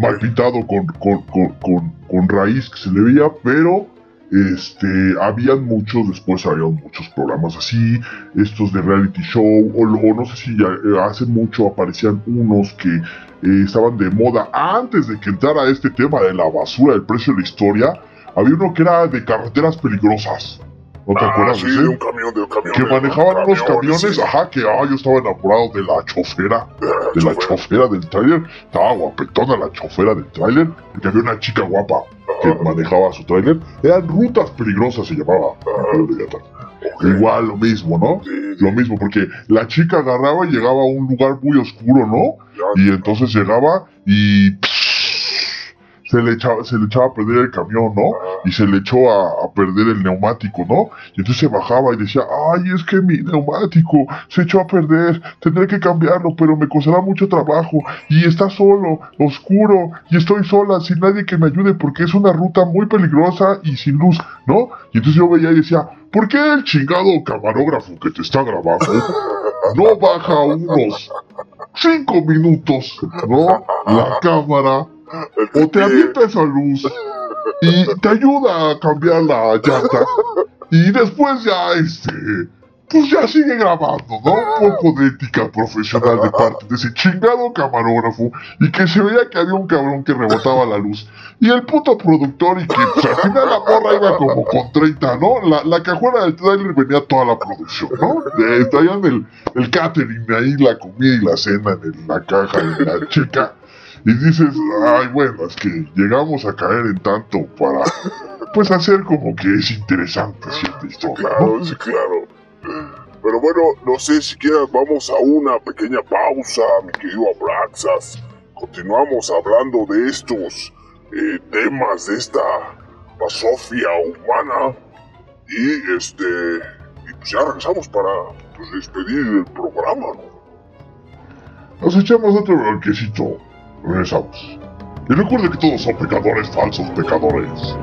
mal pintado con, con, con, con, con raíz que se le veía, pero este, habían muchos, después había muchos programas así, estos de reality show, o, o no sé si ya, eh, hace mucho aparecían unos que eh, estaban de moda antes de que entrara este tema de la basura, el precio de la historia, había uno que era de carreteras peligrosas. ¿No te Ah, acuerdas sí, de ese? de un camión, de un camión. que manejaban unos camiones, sí. ajá, que ah, yo estaba enamorado de la chofera, de la chofera del tráiler, estaba guapetona la chofera del tráiler, porque había una chica guapa que manejaba su tráiler, eran rutas peligrosas se llamaba, igual lo mismo, ¿no? Sí. Lo mismo, porque la chica agarraba y llegaba a un lugar muy oscuro, ¿no? Ya, Y entonces llegaba y se le echaba, se le echaba a perder el camión, ¿no? Y se le echó a, a perder el neumático, ¿no? Y entonces se bajaba y decía, ay, es que mi neumático se echó a perder, tendré que cambiarlo, pero me costará mucho trabajo. Y está solo, oscuro, y estoy sola, sin nadie que me ayude, porque es una ruta muy peligrosa y sin luz, ¿no? Y entonces yo veía y decía, ¿por qué el chingado camarógrafo que te está grabando <laughs> no baja unos cinco minutos, ¿no? La cámara o te avienta esa luz y te ayuda a cambiar la llanta y después ya este pues ya sigue grabando, ¿no? Un poco de ética profesional de parte de ese chingado camarógrafo y que se veía que había un cabrón que rebotaba la luz y el puto productor y que pues, al final la morra iba como con 30, ¿no? La, la cajuela del trailer venía toda la producción, ¿no? Traían el, el catering ahí, la comida y la cena en la caja de la chica y dices, ay, bueno, es que llegamos a caer en tanto para, pues, hacer como que es interesante cierta historia, ¿no? Claro, <laughs> sí, claro. Pero bueno, no sé si quieras, vamos a una pequeña pausa, mi querido Abraxas. Continuamos hablando de estos eh, temas, de esta basofia humana. Y este. Y pues ya regresamos para pues, despedir el programa, ¿no? Nos echamos otro bronquecito, regresamos. Y recuerde que todos son pecadores, falsos pecadores.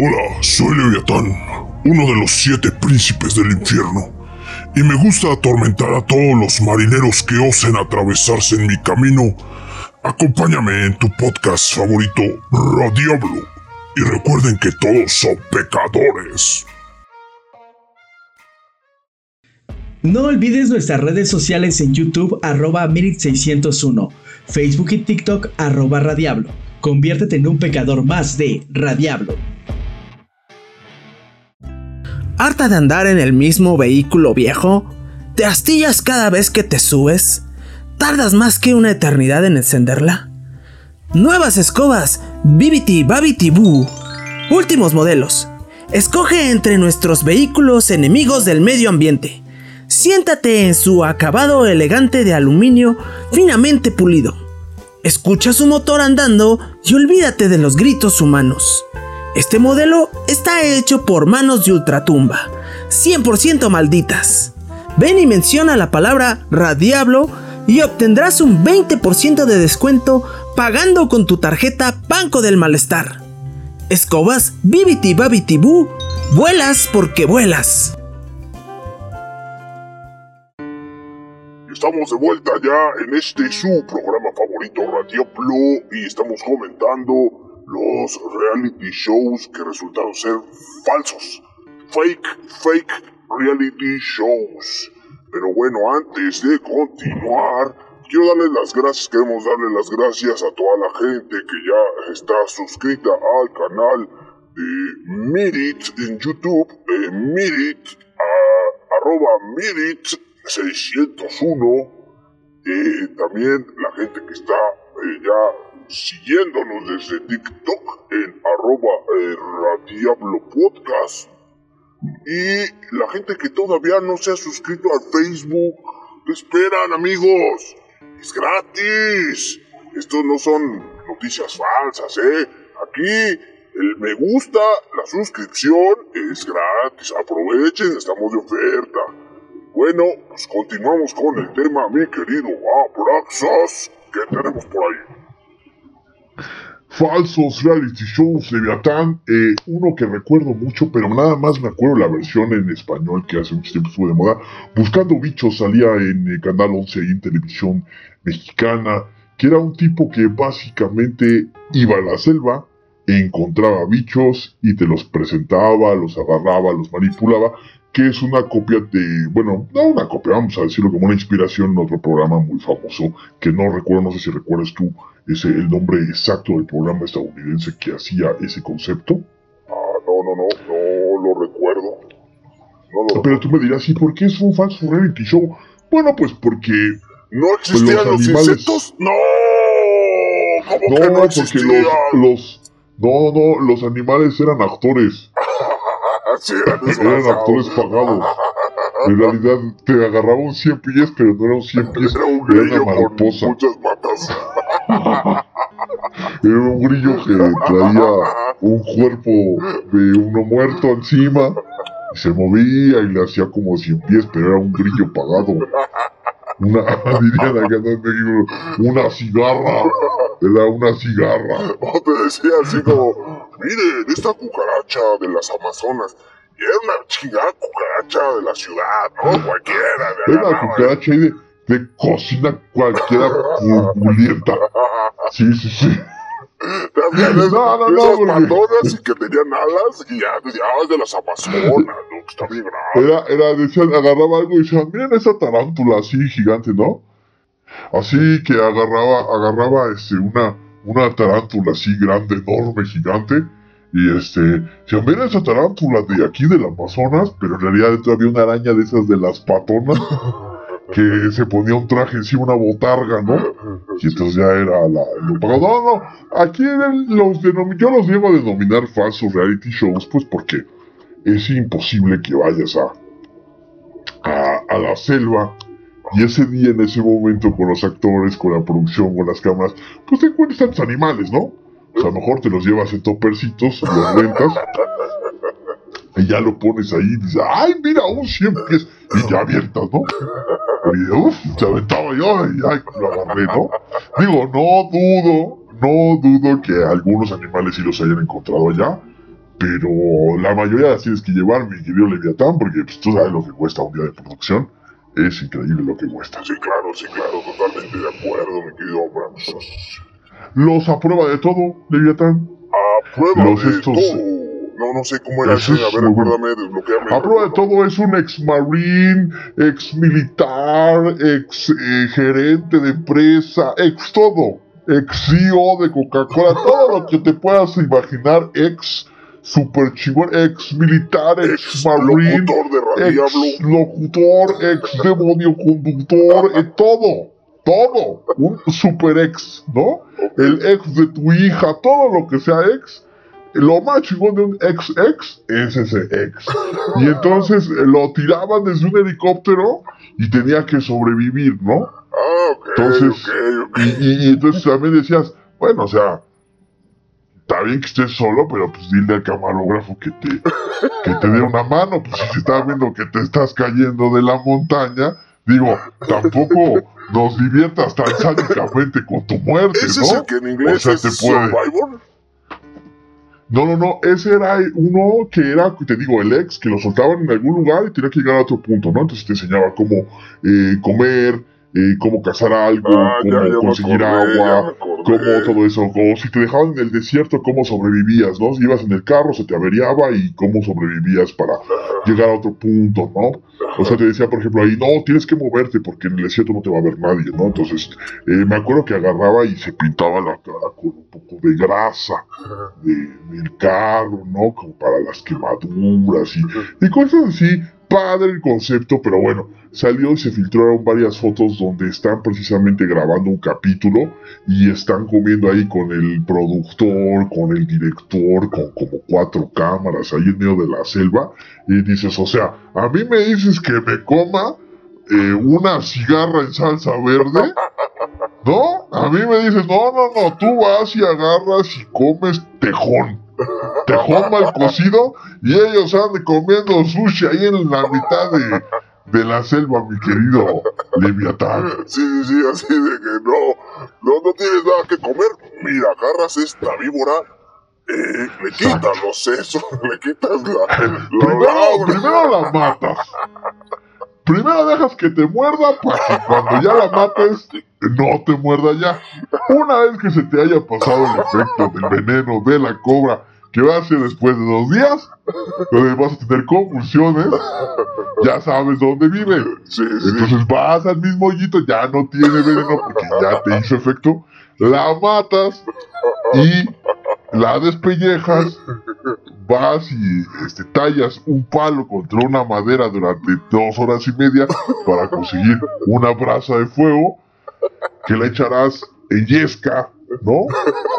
Hola, soy Leviatán, uno de los siete príncipes del infierno, y me gusta atormentar a todos los marineros que osen atravesarse en mi camino. Acompáñame en tu podcast favorito, Radiablo, y recuerden que todos son pecadores. No olvides nuestras redes sociales en YouTube arroba Mirit601, Facebook y TikTok arroba Radiablo. Conviértete en un pecador más de Radiablo. ¿Harta de andar en el mismo vehículo viejo? ¿Te astillas cada vez que te subes? ¿Tardas más que una eternidad en encenderla? Nuevas escobas, Bibiti Babiti Boo. Últimos modelos. Escoge entre nuestros vehículos enemigos del medio ambiente. Siéntate en su acabado elegante de aluminio finamente pulido. Escucha su motor andando y olvídate de los gritos humanos. Este modelo está hecho por manos de ultratumba, 100% malditas. Ven y menciona la palabra Radiablo y obtendrás un 20% de descuento pagando con tu tarjeta Banco del Malestar. Escobas Bibiti Babiti Boo, vuelas porque vuelas. Estamos de vuelta ya en este su programa favorito, Radio Plo, y estamos comentando los reality shows que resultaron ser falsos. fake, fake reality shows. Pero bueno, antes de continuar, quiero darles las gracias, queremos darle las gracias a toda la gente que ya está suscrita al canal de Mirit en YouTube, eh, Mirit, arroba Mirit 601. Eh, también la gente que está eh, ya siguiéndonos desde TikTok en arroba eh, Radiablo Podcast. Y la gente que todavía no se ha suscrito al Facebook, ¿qué esperan amigos? Es gratis. Esto no son noticias falsas, ¿eh? Aquí el me gusta, la suscripción es gratis. Aprovechen, estamos de oferta. Bueno, pues continuamos con el tema, mi querido Abraxas. ¿Qué tenemos por ahí? Falsos reality shows, Leviatán, eh, uno que recuerdo mucho, pero nada más me acuerdo la versión en español que hace mucho tiempo estuvo de moda. Buscando bichos salía en el Canal 11 ahí en televisión mexicana, que era un tipo que básicamente iba a la selva, encontraba bichos y te los presentaba, los agarraba, los manipulaba, que es una copia de, bueno, no una copia, vamos a decirlo como una inspiración en otro programa muy famoso, que no recuerdo, no sé si recuerdas tú ese, el nombre exacto del programa estadounidense que hacía ese concepto. Ah, no, no, no, no lo recuerdo. No lo Pero tú me dirás, ¿y por qué es un falso reality show? Bueno, pues porque... ¿No existían los, animales... insectos? ¡No! ¿Cómo no, que no porque los, los... No, no, los animales eran actores. <laughs> sí, eran, actores pagados. En realidad te agarraba un 100 pies, pero no era un 100 pies, era, un era grillo una mariposa. Con muchas patas. <laughs> Era un grillo que traía un cuerpo de uno muerto encima y se movía y le hacía como 100 pies, pero era un grillo pagado. Una, <laughs> dirían acá en México, una cigarra. Era una cigarra. O <laughs> te decía así como, miren, esta cucaracha de las Amazonas. Y era una chingada cucaracha de la ciudad, ¿no? Cualquiera. de Era una cucaracha ahí de, de cocina cualquiera purpurienta. <laughs> Sí, sí, sí. También <laughs> No, no, no, esas patonas y que tenían alas y ya decía, es de las Amazonas, ¿no? Que está bien grave. Era, era, decían, agarraba algo y decían, miren esa tarántula así gigante, ¿no? Así que agarraba, agarraba este, una, una tarántula así grande, enorme, gigante. Y este, decían, miren esa tarántula de aquí del Amazonas, pero en realidad había una araña de esas de las patonas. <laughs> Que se ponía un traje encima, una botarga, ¿no? Y entonces ya era la, lo. No, no, aquí los yo los llevo a denominar falsos reality shows, pues porque es imposible que vayas a, a la selva y ese día, en ese momento, con los actores, con la producción, con las cámaras, pues te encuentras tantos animales, ¿no? O sea, a lo mejor te los llevas en topercitos, los rentas, y ya lo pones ahí y dices, ¡ay, mira, un 100 pies! Y ya avientas, ¿no? Y uff, se aventaba yo y ay, lo agarré, ¿no? Digo, no dudo, no dudo que algunos animales sí los hayan encontrado allá, pero la mayoría las tienes que llevar, mi querido Leviatán, porque pues, tú sabes lo que cuesta un día de producción. Es increíble lo que cuesta. Sí, claro, sí, claro, totalmente de acuerdo, mi querido Abrams. Los aprueba de todo, Leviatán. A prueba Los de estos- todo. No, no sé cómo era Eso ese. A ver, recuérdame, desbloqueame. A prueba de todo es un ex marine, ex militar, ex eh, gerente de empresa, ex todo, ex CEO de Coca-Cola, todo lo que te puedas imaginar, ex super chingón, ex militar, ex Ex marine, locutor de ex Radiablo. locutor, ex demonio conductor, eh, todo, todo, un super ex, ¿no? El ex de tu hija, todo lo que sea ex, lo más chingón de un ex ex es ese ex. Y entonces eh, lo tiraban desde un helicóptero y tenía que sobrevivir, ¿no? Ah, ok, Entonces, ok, ok. Y, y- y entonces también decías, bueno, o sea, está bien que estés solo, pero pues dile al camarógrafo que te, que te dé una mano, pues si está viendo que te estás cayendo de la montaña, digo, tampoco nos diviertas tan sádicamente con tu muerte, Ese ¿no? es el que en inglés O sea, es te puede- Survivor. No, no, no, ese era uno que era, te digo, el ex, que lo soltaban en algún lugar y tenía que llegar a otro punto, ¿no? Entonces te enseñaba cómo eh, comer, eh, cómo cazar algo, Ah, cómo ya conseguir acordé, agua, cómo todo eso, o si te dejaban en el desierto, cómo sobrevivías, ¿no? Si ibas en el carro, se te averiaba y cómo sobrevivías para llegar a otro punto, ¿no? O sea, te decía, por ejemplo, ahí, no, tienes que moverte porque en el desierto no te va a ver nadie, ¿no? Entonces, eh, me acuerdo que agarraba y se pintaba la cara con un poco de grasa de- del carro, ¿no? Como para las quemaduras y, y cosas así. Padre el concepto, pero bueno, salió y se filtraron varias fotos donde están precisamente grabando un capítulo y están comiendo ahí con el productor, con el director, con como cuatro cámaras ahí en medio de la selva. Y dices, o sea, a mí me dices que me coma eh, una cigarra en salsa verde. ¿No? A mí me dices, no, no, no, tú vas y agarras y comes tejón. Tejón mal cocido y ellos andan comiendo sushi ahí en la mitad de, de la selva, mi querido Leviatán. Sí, sí, sí, así de que no, no, no tienes nada que comer. Mira, agarras esta víbora, eh, le quitas los sesos, <laughs> le quitas la, la Primero, primero la matas. Primero dejas que te muerda para que cuando ya la mates no te muerda ya. Una vez que se te haya pasado el efecto del veneno de la cobra, que va a ser después de dos días, donde vas a tener convulsiones, ya sabes dónde vive. Sí, sí. Entonces vas al mismo hoyito, ya no tiene veneno porque ya te hizo efecto, la matas y la despellejas, vas y este, tallas un palo contra una madera durante dos horas y media para conseguir una brasa de fuego que la echarás en yesca, ¿no?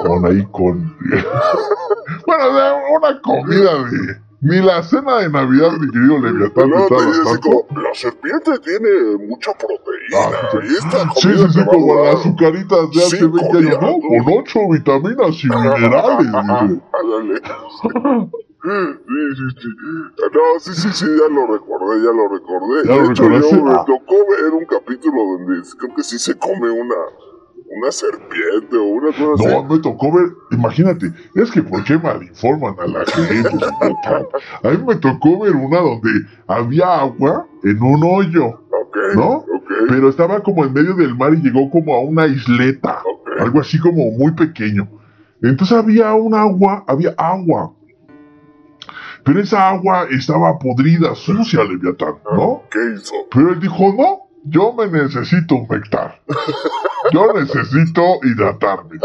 Con ahí con... <laughs> bueno, de una comida de... Ni la cena de Navidad, mi querido Leviatán, No, te como, la serpiente tiene mucha proteína. Ah, y esta Sí, sí, sí, como las azucaritas de hace cinco 20 años, ¿no? Con 8 vitaminas y minerales. <laughs> Ándale. Sí, sí, sí. No, sí, sí, sí, ya lo recordé, ya lo recordé. ¿Ya de lo hecho, yo me tocó ver un capítulo donde creo que sí se come una, una serpiente o una cosa No, así. me tocó ver, imagínate, es que ¿por qué malinforman a la gente? A mí me tocó ver una donde había agua en un hoyo, Ok, ¿no? ok, pero estaba como en medio del mar y llegó como a una isleta, ok. algo así como muy pequeño. Entonces había un agua, había agua. Pero esa agua estaba podrida, sucia, Leviatán, ¿no? ¿Qué hizo? Pero él dijo, no, yo me necesito humectar. <laughs> Yo necesito hidratarme.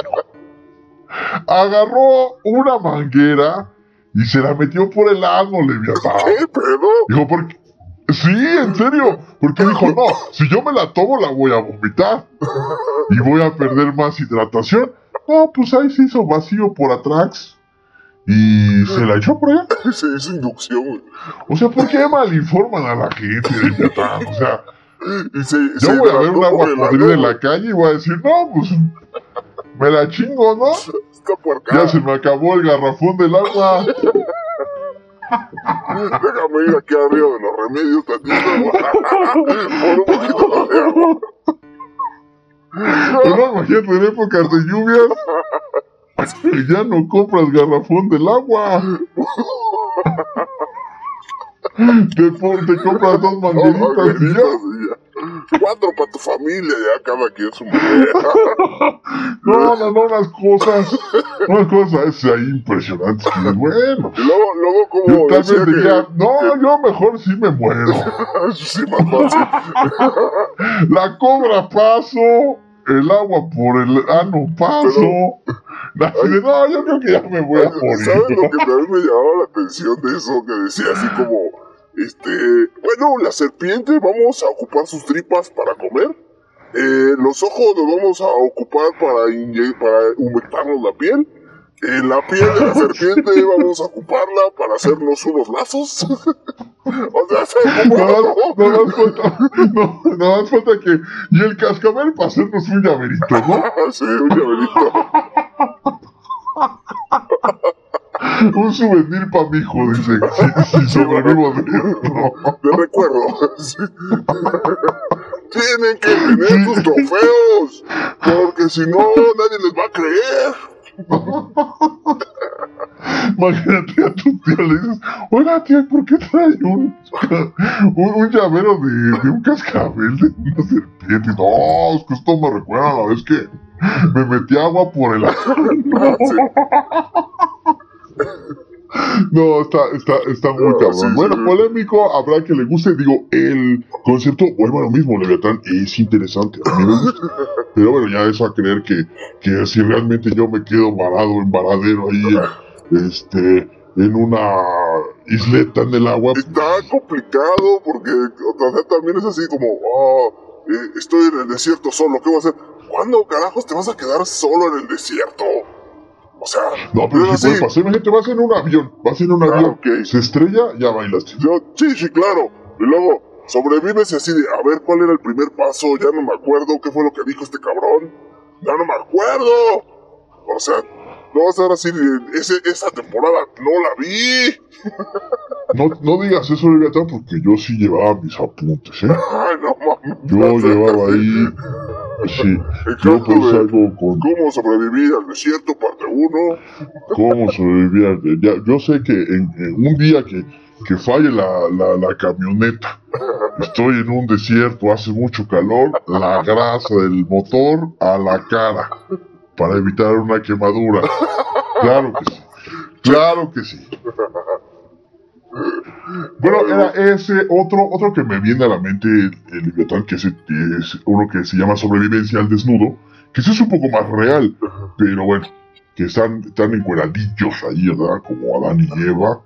Agarró una manguera y se la metió por el ano, Leviatán. ¿Qué pedo? Dijo, ¿por qué? Sí, en serio. Porque dijo, no, si yo me la tomo la voy a vomitar. Y voy a perder más hidratación. No, pues ahí se hizo vacío por atrás. Y se la echó por allá. Se hizo inducción. O sea, ¿por qué malinforman a la gente, Leviatán? O sea... Y se, Yo se voy a ver hidrató un agua por el podrida en la calle y voy a decir, no, pues me la chingo, ¿no? <laughs> Está. Ya se me acabó el garrafón del agua. <laughs> Déjame ir aquí arriba de los remedios tantito. <laughs> Por un poquito de agua. Pero imagínate en épocas de lluvias. que Ya no compras garrafón del agua. Te, pon- te compras dos <laughs> mangueritas y ya. Cuatro para tu familia, ya cada quien su manera. No, no, no, unas cosas. Unas cosas ahí impresionantes. que, bueno. Luego, luego Yo como tal decía que... diría, no, yo mejor sí me muero. <laughs> Sí. <laughs> La cobra paso, el agua por el ano paso. De, no, yo creo que ya me voy a ¿Sabes lo morir. que también me llamaba la atención de eso? Que decía así como, este, bueno, la serpiente vamos a ocupar sus tripas para comer. Eh, los ojos los vamos a ocupar para, para humectarnos la piel. Eh, la piel de la <laughs> serpiente vamos a ocuparla para hacernos unos lazos. <laughs> o sea, se No, más falta, no, no más falta que. Y el cascabel para hacernos un llaverito, ¿no? <laughs> Sí, un llaverito. <laughs> Un souvenir para mi hijo, dice. Si, <laughs> si sobrevivo <laughs> de. De recuerdo. Sí. Tienen que tener sus trofeos. Porque si no, nadie les va a creer. Imagínate a tu tía le dices, oiga tía, ¿por qué trae un, un, llavero de, de, un cascabel de una serpiente? No, es que esto me recuerda a la vez que me metí agua por el No, está, está, está muy cabrón. bueno, polémico, habrá que le guste. Digo, el concepto, vuelvo a lo mismo, Leviatán es interesante. A mí me gusta. Pero bueno, ya eso a creer que, que si realmente yo me quedo varado en varadero ahí, este, en una isleta en el agua. Está complicado porque también es así como, oh, estoy en el desierto solo, ¿qué voy a hacer? ¿Cuándo carajos te vas a quedar solo en el desierto? O sea, no, pero si puede pasar, imagínate, vas en un avión, vas en un ah, avión, se estrella, ya bailaste. Yo, sí, sí, claro. Y luego sobrevives y así de, a ver cuál era el primer paso, ya no me acuerdo qué fue lo que dijo este cabrón, ya no me acuerdo. O sea, no vas a así de, ese, esa temporada no la vi. <laughs> No, no digas eso, Leviatán, porque yo sí llevaba mis apuntes, ¿eh? Ay, no mames. Yo llevaba ahí Sí, yo pues algo con... ¿Cómo sobrevivir al desierto, parte 1? ¿Cómo sobrevivir desierto? Yo sé que en, un día que, que falle la, la, la, camioneta, estoy en un desierto, hace mucho calor, la grasa del motor a la cara, para evitar una quemadura. Claro que sí, claro que sí. Bueno, era ese otro, otro que me viene a la mente, el Leviatán, que es, es, uno que se llama Sobrevivencia al Desnudo, que ese es un poco más real, pero bueno, que están, están encueradillos ahí, ¿verdad? Como Adán y Eva,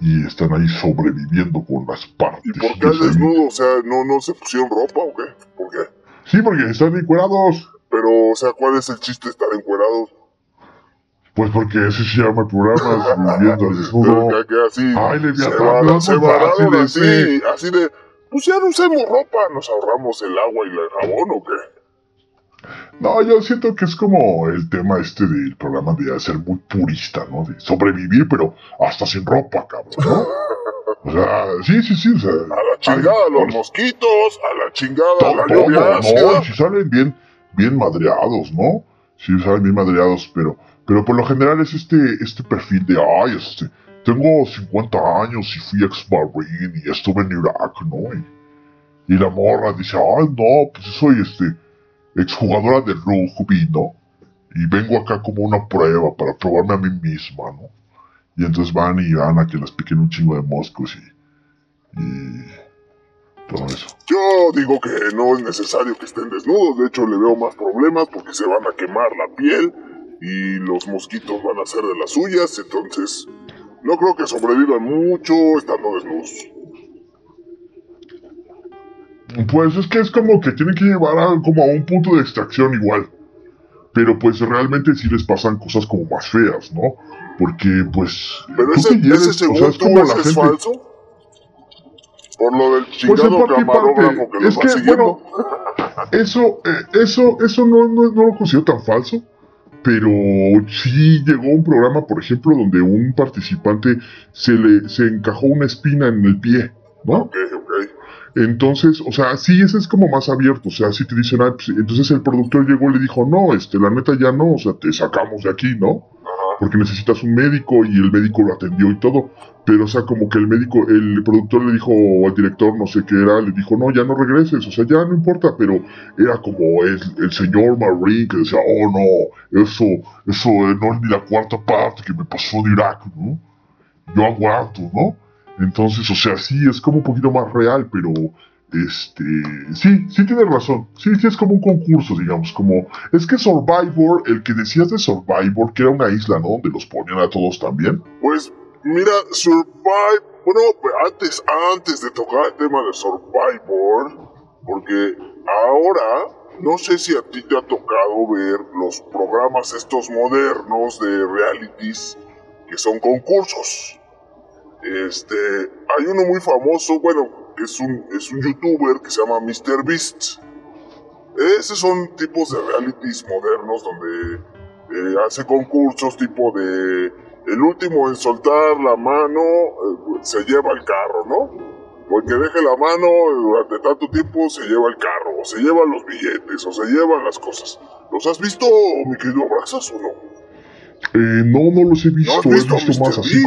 y están ahí sobreviviendo con las partes. ¿Y por qué al desnudo? O sea, ¿no, ¿no se pusieron ropa o qué? ¿Por qué? Sí, porque están encuerados. Pero, o sea, ¿cuál es el chiste de estar encuerados? Pues porque ese se llama el programa, <laughs> viviendo al desnudo. así, Ay, le se, van, se vararon así, así de, pues ya no usemos ropa, nos ahorramos el agua y el jabón o qué. No, yo siento que es como el tema este del programa de ser muy purista, ¿no? De sobrevivir, pero hasta sin ropa, cabrón, ¿no? O sea, sí, sí, sí. O sea, a la chingada los mosquitos, a la chingada la lluvia. No, si salen bien, bien madreados, ¿no? Si salen bien madreados, pero pero por lo general es este, este perfil de, ay, este, tengo 50 años y fui ex-marine y estuve en Irak, ¿no? Y, la morra dice, ay, no, pues soy este, exjugadora de rugby, ¿no? Y vengo acá como una prueba para probarme a mí misma, ¿no? Y entonces van y van a que les piquen un chingo de moscos y, y todo eso. Yo digo que no es necesario que estén desnudos, de hecho le veo más problemas porque se van a quemar la piel y los mosquitos van a ser de las suyas, entonces no creo que sobrevivan mucho estando desnudos. Pues es que es como que tienen que llevar a, como a un punto de extracción igual. Pero pues realmente sí les pasan cosas como más feas, ¿no? Porque pues... Pero ese, ese segundo es, como la es falso. Por lo del pues, chingado pues camarógrafo que es que, Bueno, eso, eh, eso, eso no, no, no lo considero tan falso pero sí llegó un programa, por ejemplo, donde un participante se le se encajó una espina en el pie, ¿no? Ok, ok. Entonces, o sea, sí, ese es como más abierto, o sea, si te dicen, ah, pues, entonces el productor llegó y le dijo, no, este, la neta ya no, o sea, te sacamos de aquí, ¿no? Porque necesitas un médico y el médico lo atendió y todo. Pero, o sea, como que el médico, el productor le dijo al director, no sé qué era, le dijo, no, ya no regreses, o sea, ya no importa, pero era como el, el señor Marine que decía, oh no, eso, eso no es ni la cuarta parte que me pasó de Irak, ¿no? Yo aguanto, ¿no? Entonces, o sea, sí, es como un poquito más real, pero este, sí, sí tienes razón. Sí, sí es como un concurso, digamos, como es que Survivor, el que decías de Survivor, que era una isla, ¿no? Donde los ponían a todos también. Pues mira, Survivor, bueno, antes antes de tocar el tema de Survivor, porque ahora no sé si a ti te ha tocado ver los programas estos modernos de realities que son concursos. Este, hay uno muy famoso, bueno, es un, es un youtuber que se llama Mr. Beast. Esos son tipos de realities modernos donde eh, hace concursos tipo de el último en soltar la mano eh, se lleva el carro, ¿no? O el que deje la mano durante tanto tiempo se lleva el carro, o se llevan los billetes, o se llevan las cosas. ¿Los has visto, mi querido Abrazas, o no? Eh, no, no los he visto, ¿No has he visto visto a más así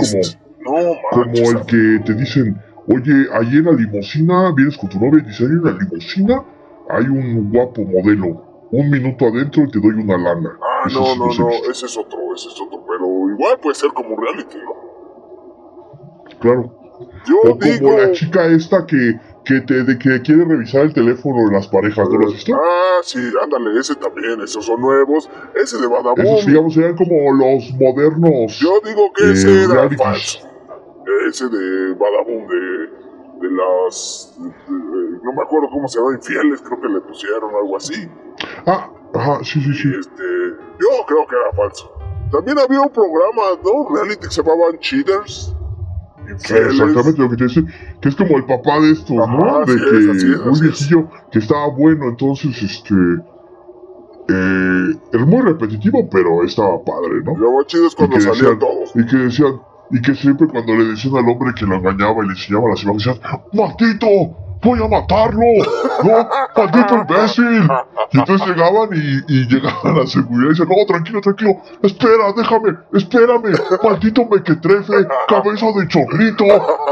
como, como el que te dicen, oye, ahí en la limusina, vienes con tu novia y dice, ahí en la limusina hay un guapo modelo, un minuto adentro y te doy una lana. Ah, no, sí no, no, visto, ese es otro, ese es otro, pero igual puede ser como reality, ¿no? Claro. Yo O como digo... la chica esta que, que te de que quiere revisar el teléfono de las parejas, ¿no lo has visto? Ah, sí, ándale, ese también, esos son nuevos. Ese de Badabun. Esos, digamos, serían como los modernos. Yo digo que eh, ese era falso. Ese de Badabun, de, de las. de- de- no me acuerdo cómo se llama, infieles, creo que le pusieron algo así. Ah, ajá, sí, sí, sí. Este, yo creo que era falso. También había un programa, ¿no? Reality que se llamaban Cheaters. Infieles. Exactamente lo que te dice, que es como el papá de estos, Ajá, ¿no? De que es, es, viejillo, que estaba bueno, entonces, este. Eh, era muy repetitivo, pero estaba padre, ¿no? Lo chido es cuando salían decían- todos. Y que decían, y que siempre cuando le decían al hombre que lo engañaba y le enseñaba las imágenes, decían, ¡Maldito! ¡Voy a matarlo! ¡No! <laughs> ¡Maldito imbécil! Y entonces llegaban y, y llegaban a la seguridad y decían, no, tranquilo, tranquilo, espera, déjame, espérame, maldito mequetrefe, cabeza de chorrito,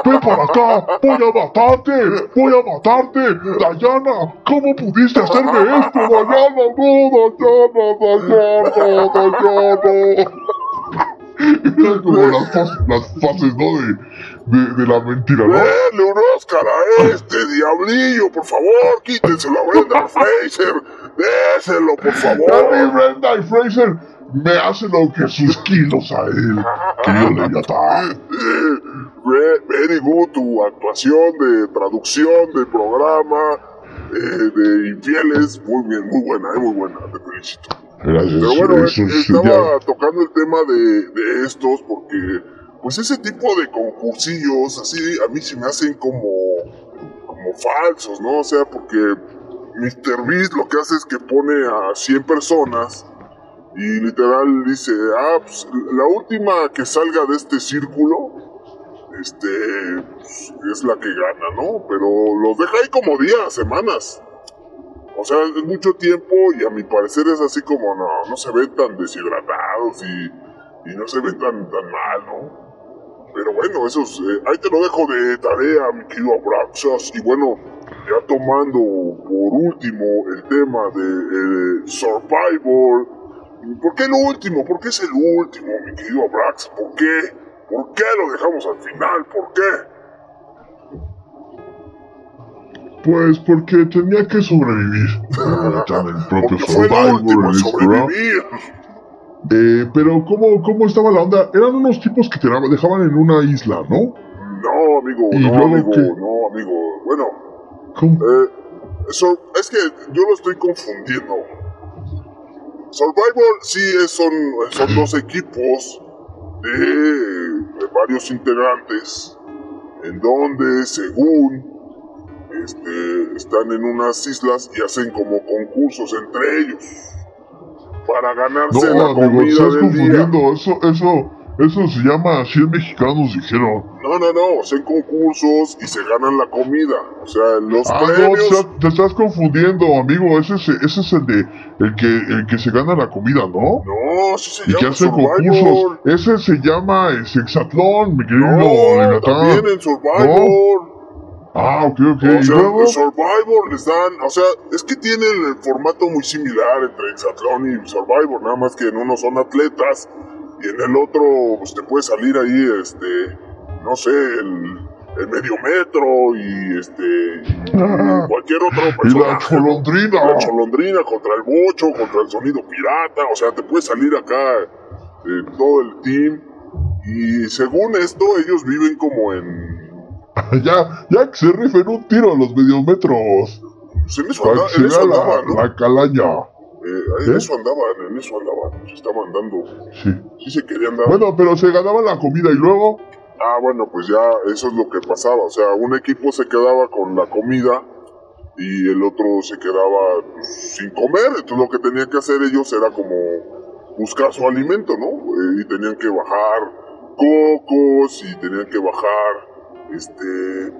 ven para acá, voy a matarte, voy a matarte, Dayana, ¿cómo pudiste hacerme esto, Dayana? No, Dayana, Dayana, Dayana. Eran como las, fas- las fases, ¿no? De, de, de la mentira, ¿no? Denle un Oscar a este diablillo, por favor, quítenselo a Brenda Fraser, déselo, por A mí favor. Brenda y Fraser me hacen lo que sus kilos a él, Leviatán. Eh, ve- Very good tu actuación de traducción de programa eh, de infieles, muy bien, muy buena, eh, muy buena, te felicito. Gracias, Pero bueno, eso estaba tocando el tema de, de estos porque, pues ese tipo de concursillos, así, a mí se me hacen como, como falsos, ¿no? O sea, porque Mr. Beast lo que hace es que pone a 100 personas y literal dice, ah, pues la última que salga de este círculo, este, pues, es la que gana, ¿no? Pero los deja ahí como días, semanas. O sea, es mucho tiempo y a mi parecer es así como no, no se ven tan deshidratados y, no se ven tan, tan mal, ¿no? Pero bueno, eso es, eh, ahí te lo dejo de tarea, mi querido Abraxas. Y bueno, ya tomando por último el tema de eh, Survivor. ¿Por qué lo último? ¿Por qué es el último, mi querido Abrax? ¿Por qué? ¿Por qué lo dejamos al final? ¿Por qué? Pues porque tenía que sobrevivir. <laughs> El propio Porque fue el Survivor sobrevivir. Eh, pero ¿cómo, ¿cómo estaba la onda? Eran unos tipos que te dejaban en una isla, ¿no? No, amigo, ¿Y no, amigo, no, amigo. Bueno, ¿Cómo? Eh, eso, es que yo lo estoy confundiendo. Survivor sí es- son, son dos <laughs> equipos de, de varios integrantes en donde según este, están en unas islas y hacen como concursos entre ellos para ganarse la No, amigo, comida estás del día. confundiendo. Eso, eso, eso se llama 100 mexicanos dijeron. No, no, no, hacen concursos y se ganan la comida. O sea, los Ah, no, premios... te, te estás confundiendo, amigo. Ese es, ese es el de el que, el que se gana la comida, ¿no? No, sí se y que llama hacen Survivor. concursos. Ese se llama Sexatlón, mi querido No, también en Survivor. Ah, ok, ok. O ¿Y sea, en Survivor les dan, o sea, es que tienen el formato muy similar entre Exatlón y Survivor, nada más que en uno son atletas y en el otro pues te puede salir ahí, este, no sé, el, el medio metro y este, y cualquier otro Y la personaje. cholondrina. La cholondrina contra el bocho, contra el sonido pirata, o sea, te puede salir acá eh, todo el team. Y según esto, ellos viven como en. <laughs> ya, ya que se rifen un tiro a los mediometros. pues en eso, Para anda- que en se eso vea la, andaban, ¿no? la calaña. Eh, en ¿Eh? eso andaban, en eso andaban. Se estaban dando. Sí. Sí se querían dar. Bueno, pero se ganaba la comida y luego. Ah, bueno, pues ya eso es lo que pasaba. O sea, un equipo se quedaba con la comida y el otro se quedaba pues, sin comer. Entonces lo que tenían que hacer ellos era como buscar su alimento, ¿no? Eh, y tenían que bajar cocos y tenían que bajar este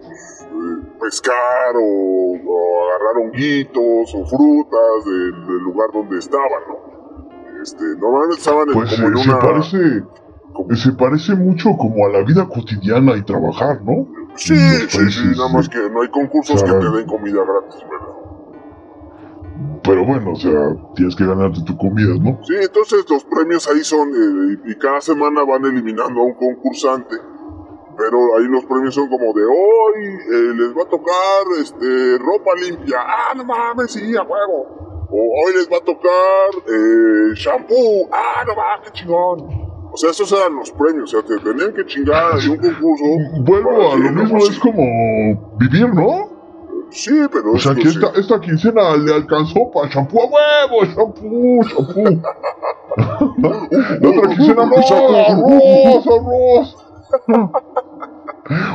pescar o, o agarrar honguitos o frutas del, del lugar donde estaban, ¿no? Este, normalmente estaban en, Pues como eh, en se una... Se parece mucho como a la vida cotidiana y trabajar, ¿no? Sí, sí, nada más que no hay concursos que te den comida gratis, ¿verdad? Pero bueno, o sea, tienes que ganarte tu comida, ¿no? Sí, entonces los premios ahí son, eh, y cada semana van eliminando a un concursante, pero ahí los premios son como de hoy eh, les va a tocar este ropa limpia, ah, no mames, sí, a huevo. O hoy les va a tocar eh, shampoo, ah, no mames, qué chingón. O sea, esos eran los premios, o sea, te tenían que chingar en un concurso. Vuelvo a lo mismo, es como vivir, ¿no? Sí, pero O sea, que sí. esta, esta quincena le alcanzó para shampoo a huevo, shampoo, shampoo. La <laughs> otra quincena <laughs> no, arroz, arroz.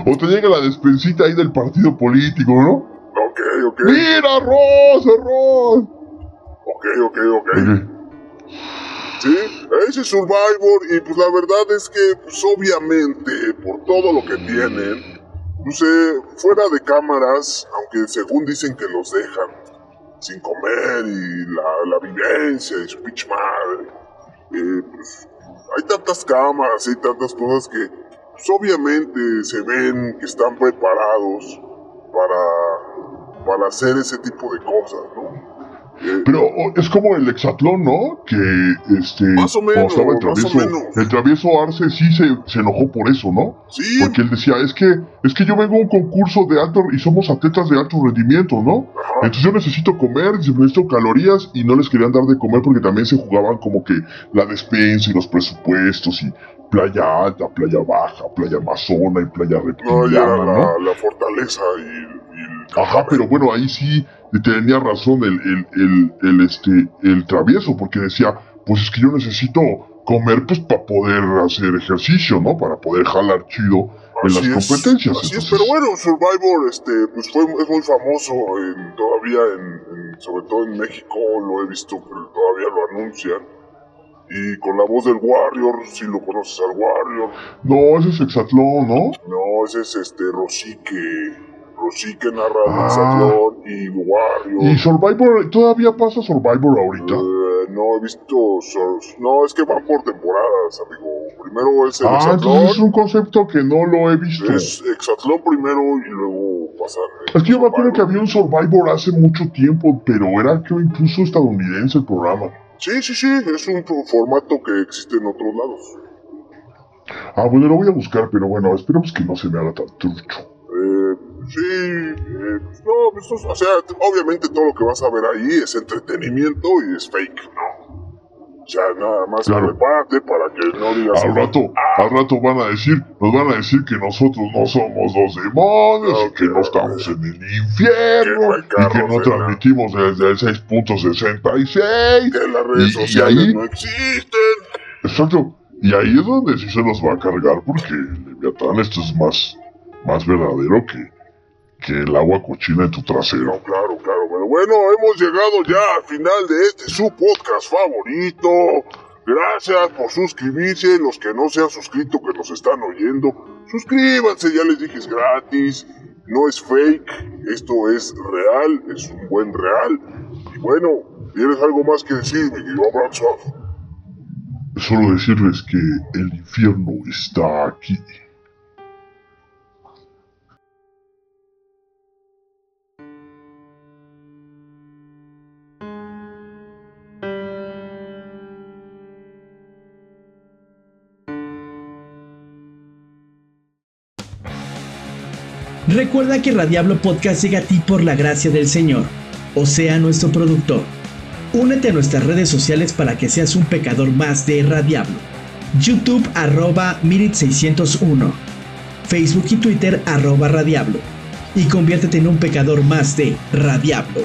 O te llega la despensita ahí del partido político, ¿no? Ok, ok, ¡Mira, arroz, arroz! ok, ok, ok. Sí, ese Survivor, y pues la verdad es que, pues obviamente, por todo lo que tienen, pues eh, fuera de cámaras, aunque según dicen que los dejan sin comer y la, la vivencia y su pinche madre, eh, pues hay tantas cámaras y tantas cosas que, pues obviamente se ven que están preparados para, para hacer ese tipo de cosas, ¿no? Eh, Pero es como el hexatlón, ¿no? Que este. Más o menos, estaba el más o travieso, menos. el travieso Arce sí se, se enojó por eso, ¿no? sí, Porque él decía, es que, es que yo vengo a un concurso de alto y somos atletas de alto rendimiento, ¿no? ajá. Entonces yo necesito comer, necesito calorías y no les querían dar de comer porque también se jugaban como que la despensa y los presupuestos y playa alta, playa baja, playa amazona y playa reptiliana, la, la fortaleza y, y el Ajá, pero bueno, ahí sí tenía razón el, el, el, el, este, el travieso, porque decía, pues es que yo necesito comer pues para poder hacer ejercicio, ¿no? Para poder jalar chido en Así las es, competencias. Así es, pero bueno, Survivor este, pues fue, es muy famoso en, todavía, en, en- sobre todo en México, lo he visto, pero todavía lo anuncian. Y con la voz del Warrior, si lo conoces al Warrior. No, ese es hexatlón, ¿no? No, ese es este Rosique. Rosique narra Ah. hexatlón y Warrior. Y Survivor, ¿todavía pasa Survivor ahorita? Eh, no he visto. Sur- No, es que van por temporadas, amigo. Primero es el Ah, entonces es un concepto que no lo he visto. Es Hexatlón primero y luego pasan. Es que yo me acuerdo que había un Survivor hace mucho tiempo, pero era creo incluso estadounidense el programa. Sí, sí, sí, es un formato que existe en otros lados. Ah, bueno, lo voy a buscar, pero bueno, esperemos que no se me haga tan trucho. Eh, sí, eh, pues no, pues, o sea, obviamente todo lo que vas a ver ahí es entretenimiento y es fake, ¿no? O sea, nada más Claro. prepárate para que no digas. Al rato, al rato van a decir, nos van a decir que nosotros no somos los demonios, y que no estamos en el Que infierno, no y que no la- transmitimos desde el 6.66. que las redes Y- y sociales ahí- no existen. Exacto. Y ahí es donde sí se nos va a cargar, porque Leviatán esto es más, más verdadero que, que el agua cochina en tu trasero. No, claro, claro. Bueno, hemos llegado ya al final de este su podcast favorito. Gracias por suscribirse. Los que no se han suscrito, que nos están oyendo, suscríbanse. Ya les dije, es gratis. No es fake. Esto es real. Es un buen real. Y bueno, ¿tienes algo más que decir, mi querido Abraxov? Solo decirles que el infierno está aquí. Recuerda que Radiablo Podcast llega a ti por la gracia del Señor, o sea, nuestro productor. Únete a nuestras redes sociales para que seas un pecador más de Radiablo. YouTube arroba Mirit601. Facebook y Twitter arroba Radiablo. Y conviértete en un pecador más de Radiablo.